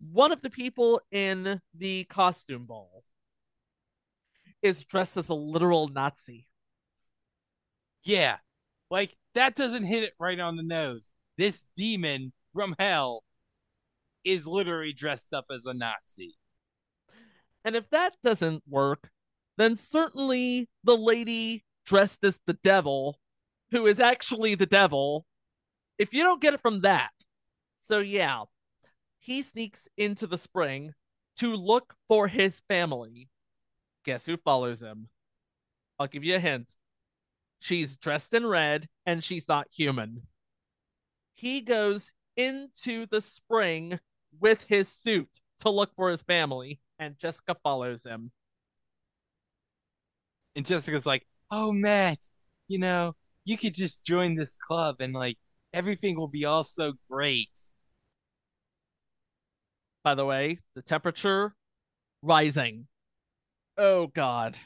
One of the people in the costume ball is dressed as a literal Nazi. Yeah. Like, that doesn't hit it right on the nose. This demon from hell is literally dressed up as a Nazi. And if that doesn't work, then certainly the lady dressed as the devil, who is actually the devil, if you don't get it from that. So, yeah, he sneaks into the spring to look for his family. Guess who follows him? I'll give you a hint. She's dressed in red and she's not human. He goes into the spring with his suit to look for his family, and Jessica follows him. And Jessica's like, oh, Matt, you know, you could just join this club and, like, everything will be all so great. By the way, the temperature rising. Oh, God.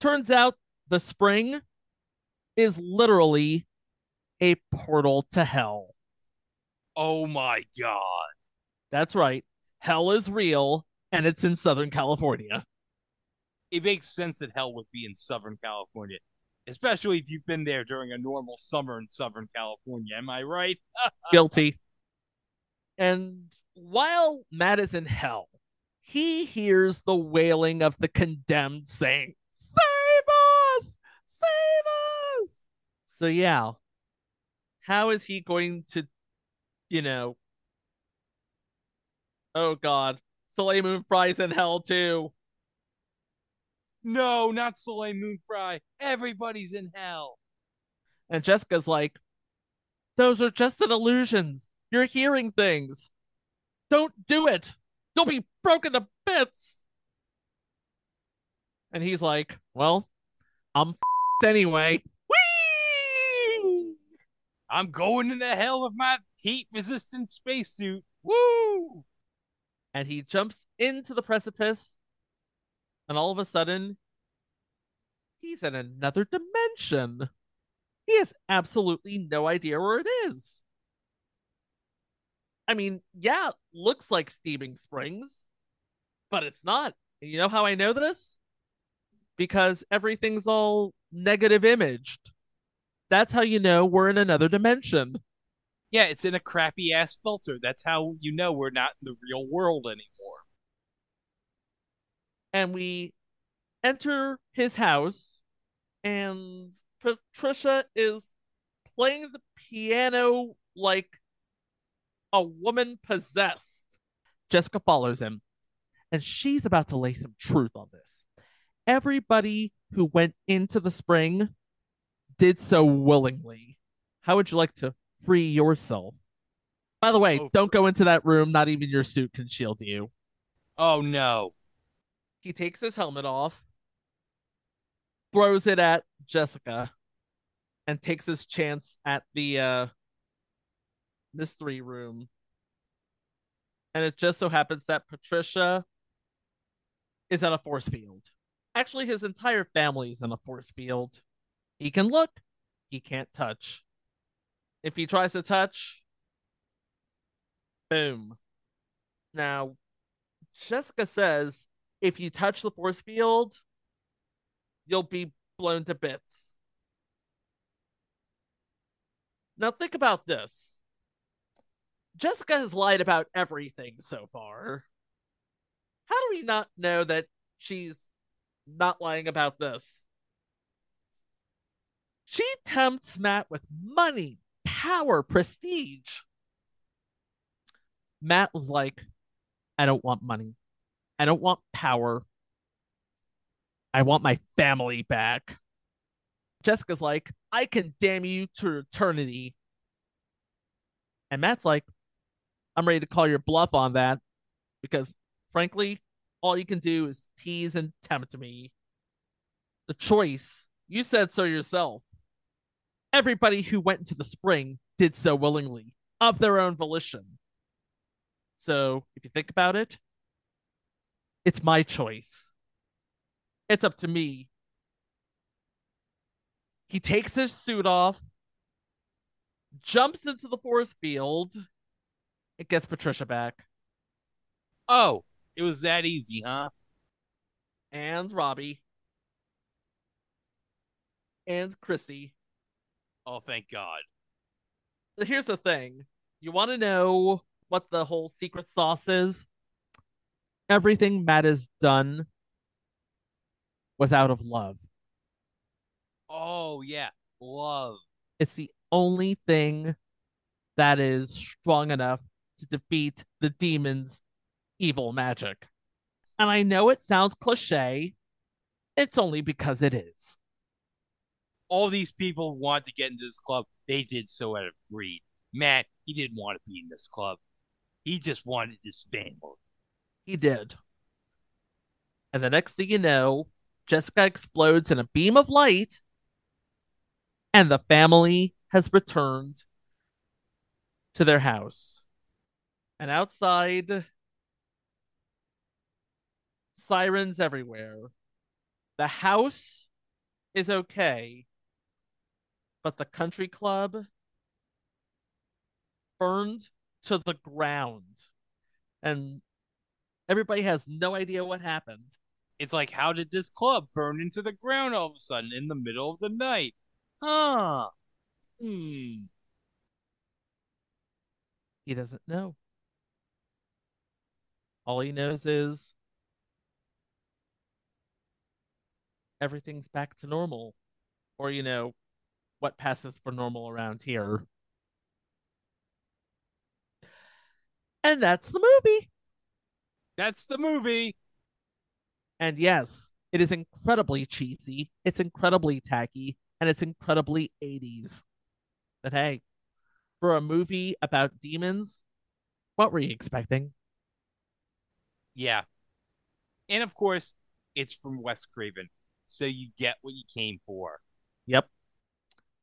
Turns out the spring is literally a portal to hell. Oh, my God. That's right. Hell is real, and it's in Southern California. It makes sense that hell would be in Southern California, especially if you've been there during a normal summer in Southern California. Am I right? Guilty. And while Matt is in hell, he hears the wailing of the condemned saying, Save us! Save us! So yeah, how is he going to, you know? Oh God, Soleil Moon in hell too. No, not Soleil Moon Frye. Everybody's in hell. And Jessica's like, those are just an illusions. You're hearing things. Don't do it. You'll be broken to bits. And he's like, well, I'm anyway. Whee! I'm going into hell with my heat resistant spacesuit. Woo! And he jumps into the precipice. And all of a sudden, he's in another dimension. He has absolutely no idea where it is. I mean, yeah, looks like Steaming Springs, but it's not. And you know how I know this? Because everything's all negative imaged. That's how you know we're in another dimension. Yeah, it's in a crappy ass filter. That's how you know we're not in the real world anymore. And we enter his house, and Patricia is playing the piano like a woman possessed. Jessica follows him, and she's about to lay some truth on this. Everybody who went into the spring did so willingly. How would you like to free yourself? By the way, oh, don't go into that room. Not even your suit can shield you. Oh no. He takes his helmet off, throws it at Jessica, and takes his chance at the uh, mystery room. And it just so happens that Patricia is at a force field. Actually, his entire family is in a force field. He can look, he can't touch. If he tries to touch, boom. Now, Jessica says if you touch the force field, you'll be blown to bits. Now, think about this Jessica has lied about everything so far. How do we not know that she's not lying about this? She tempts Matt with money, power, prestige. Matt was like, I don't want money. I don't want power. I want my family back. Jessica's like, I can damn you to eternity. And Matt's like, I'm ready to call your bluff on that because, frankly, all you can do is tease and tempt me. The choice, you said so yourself. Everybody who went into the spring did so willingly, of their own volition. So, if you think about it, it's my choice. It's up to me. He takes his suit off, jumps into the force field, and gets Patricia back. Oh, it was that easy, huh? And Robbie. And Chrissy. Oh, thank God. Here's the thing. You want to know what the whole secret sauce is? Everything Matt has done was out of love. Oh, yeah. Love. It's the only thing that is strong enough to defeat the demon's evil magic. And I know it sounds cliche, it's only because it is. All these people want to get into this club. They did so out of greed. Matt, he didn't want to be in this club. He just wanted his family. He did. And the next thing you know, Jessica explodes in a beam of light, and the family has returned to their house. And outside, sirens everywhere. The house is okay, but the country club burned to the ground. And everybody has no idea what happened. It's like, how did this club burn into the ground all of a sudden in the middle of the night? Huh. Hmm. He doesn't know. All he knows is everything's back to normal. Or, you know, what passes for normal around here. And that's the movie. That's the movie. And yes, it is incredibly cheesy, it's incredibly tacky, and it's incredibly 80s. But hey, for a movie about demons, what were you expecting? Yeah. And of course, it's from Wes Craven. So you get what you came for. Yep.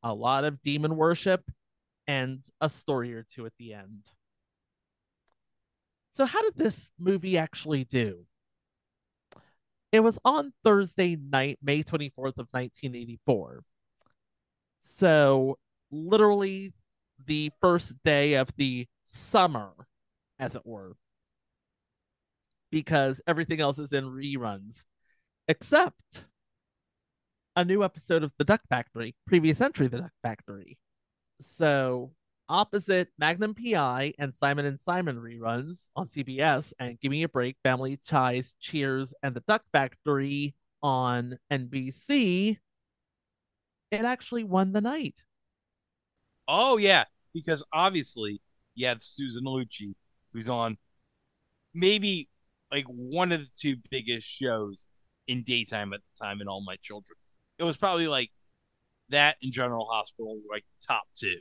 A lot of demon worship and a story or two at the end. So, how did this movie actually do? It was on Thursday night, May 24th of 1984. So, literally the first day of the summer, as it were, because everything else is in reruns, except a new episode of The Duck Factory, previous entry, The Duck Factory. So, opposite Magnum PI and Simon and Simon reruns on CBS and Give Me a Break, Family Ties, Cheers, and The Duck Factory on NBC, it actually won the night. Oh yeah, because obviously you have Susan Lucci, who's on maybe like one of the two biggest shows in daytime at the time in All My Children. It was probably like that and General Hospital like top two.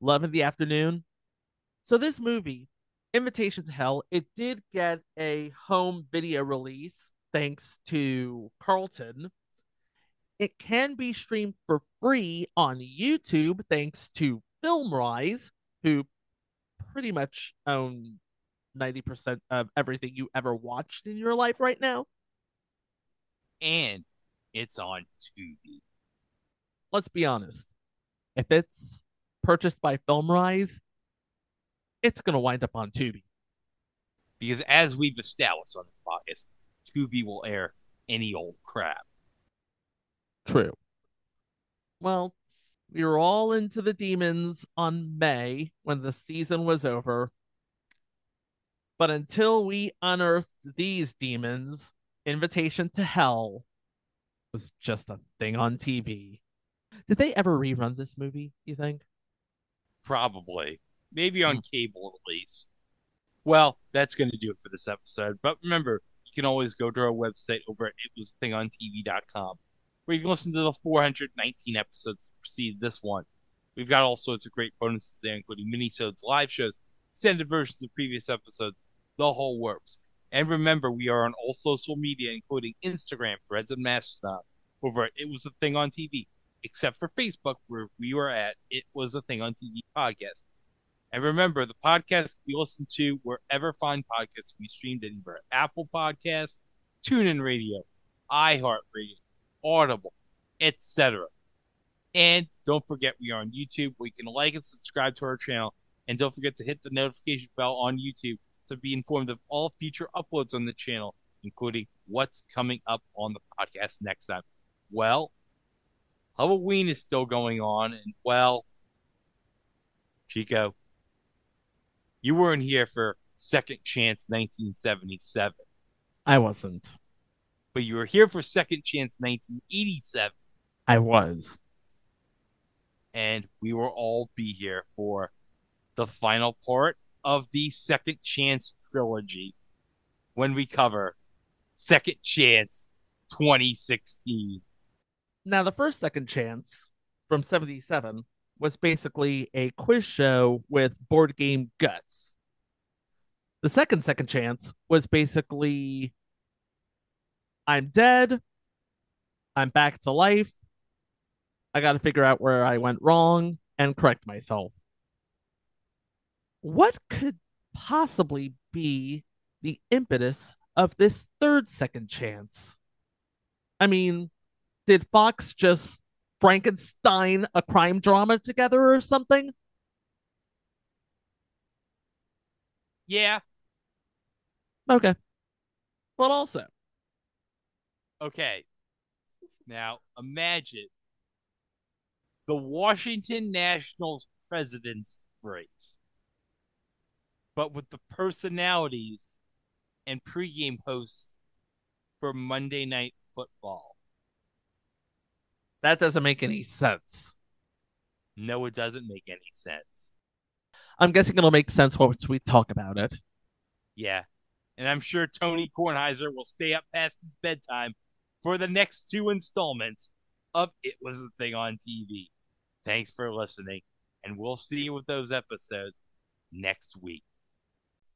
Love in the afternoon. So this movie, Invitation to Hell, it did get a home video release thanks to Carlton. It can be streamed for free on YouTube thanks to FilmRise, who pretty much own 90% of everything you ever watched in your life right now. And it's on Tubi. Let's be honest. If it's purchased by FilmRise, it's going to wind up on Tubi. Because as we've established on this podcast, Tubi will air any old crap. True. Well, we were all into the demons on May when the season was over. But until we unearthed these demons, Invitation to Hell was just a thing on TV. Did they ever rerun this movie, you think? Probably. Maybe on hmm. cable at least. Well, that's going to do it for this episode. But remember, you can always go to our website over at itwasthingontv.com where you can listen to the 419 episodes that preceded this one. We've got all sorts of great bonuses there, including minisodes, live shows, extended versions of previous episodes, the whole works. And remember, we are on all social media, including Instagram, Threads, and Mastodon. Over at It Was a Thing on TV, except for Facebook, where we were at It Was a Thing on TV podcast. And remember, the podcast we listen to wherever fine podcasts we streamed anywhere Apple Podcasts, TuneIn Radio, iHeartRadio, Audible, etc. And don't forget, we are on YouTube We can like and subscribe to our channel. And don't forget to hit the notification bell on YouTube to be informed of all future uploads on the channel, including what's coming up on the podcast next time. Well, Halloween is still going on, and well, Chico, you weren't here for Second Chance 1977. I wasn't. But you were here for Second Chance 1987. I was. And we will all be here for the final part of the Second Chance trilogy when we cover Second Chance 2016. Now, the first Second Chance from 77 was basically a quiz show with board game guts. The second Second Chance was basically I'm dead, I'm back to life, I got to figure out where I went wrong and correct myself. What could possibly be the impetus of this third second chance? I mean, did Fox just Frankenstein a crime drama together or something? Yeah. Okay. But also. Okay. Now imagine the Washington Nationals president's race, but with the personalities and pregame hosts for Monday Night Football. That doesn't make any sense. No, it doesn't make any sense. I'm guessing it'll make sense once we talk about it. Yeah. And I'm sure Tony Kornheiser will stay up past his bedtime for the next two installments of It Was a Thing on TV. Thanks for listening, and we'll see you with those episodes next week.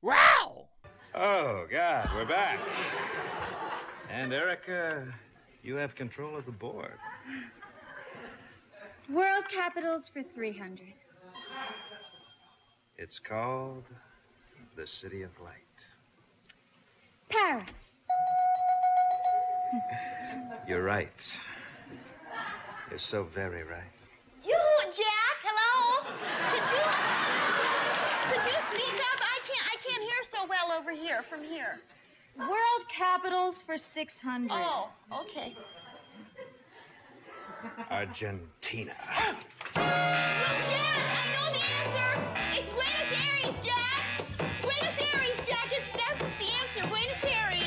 Wow! Oh, God, we're back. And Erica, you have control of the board. World capitals for 300. It's called the City of Light. Paris. You're right. You're so very right. You, Jack, hello? Could you could you speak up? I can't I can't hear so well over here from here. World capitals for 600. Oh, okay. Argentina. Well, Jack, I know the answer. It's Buenos Aires, Jack. Buenos Aires, Jack. It's, that's the answer. Buenos Aires.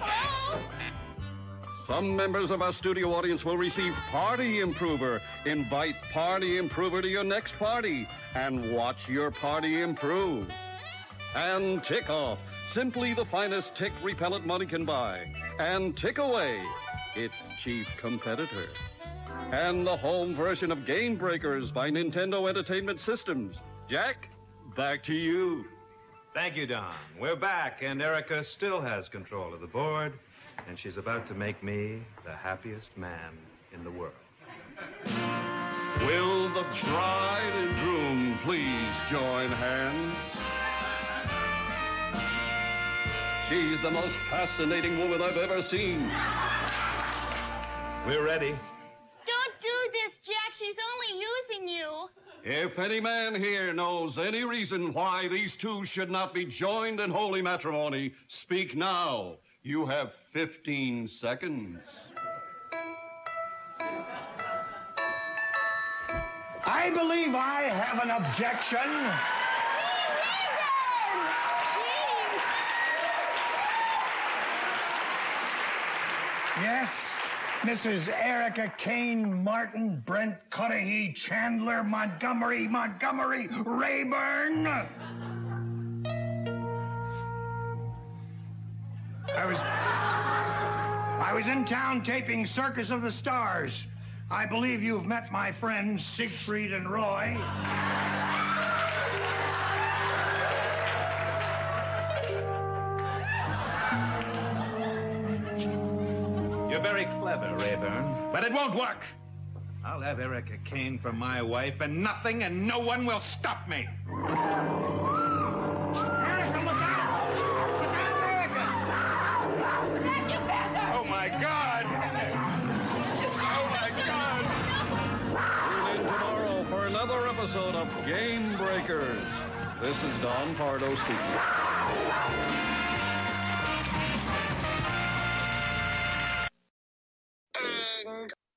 Hello? Some members of our studio audience will receive Party Improver. Invite Party Improver to your next party and watch your party improve. And Tick Off, simply the finest tick repellent money can buy. And Tick Away, its chief competitor. And the home version of Game Breakers by Nintendo Entertainment Systems. Jack, back to you. Thank you, Don. We're back, and Erica still has control of the board, and she's about to make me the happiest man in the world. Will the bride and groom please join hands? She's the most fascinating woman I've ever seen. We're ready. Don't do this, Jack. She's only using you. If any man here knows any reason why these two should not be joined in holy matrimony, speak now. You have 15 seconds. I believe I have an objection. Yes, Mrs. Erica Kane Martin, Brent Cudahy, Chandler, Montgomery, Montgomery, Rayburn. I was I was in town taping Circus of the Stars. I believe you've met my friends Siegfried and Roy. You're very clever, Rayburn, but it won't work. I'll have Erica Kane for my wife, and nothing and no one will stop me. Oh my God! Oh my God! Tune in tomorrow for another episode of Game Breakers. This is Don Pardo speaking.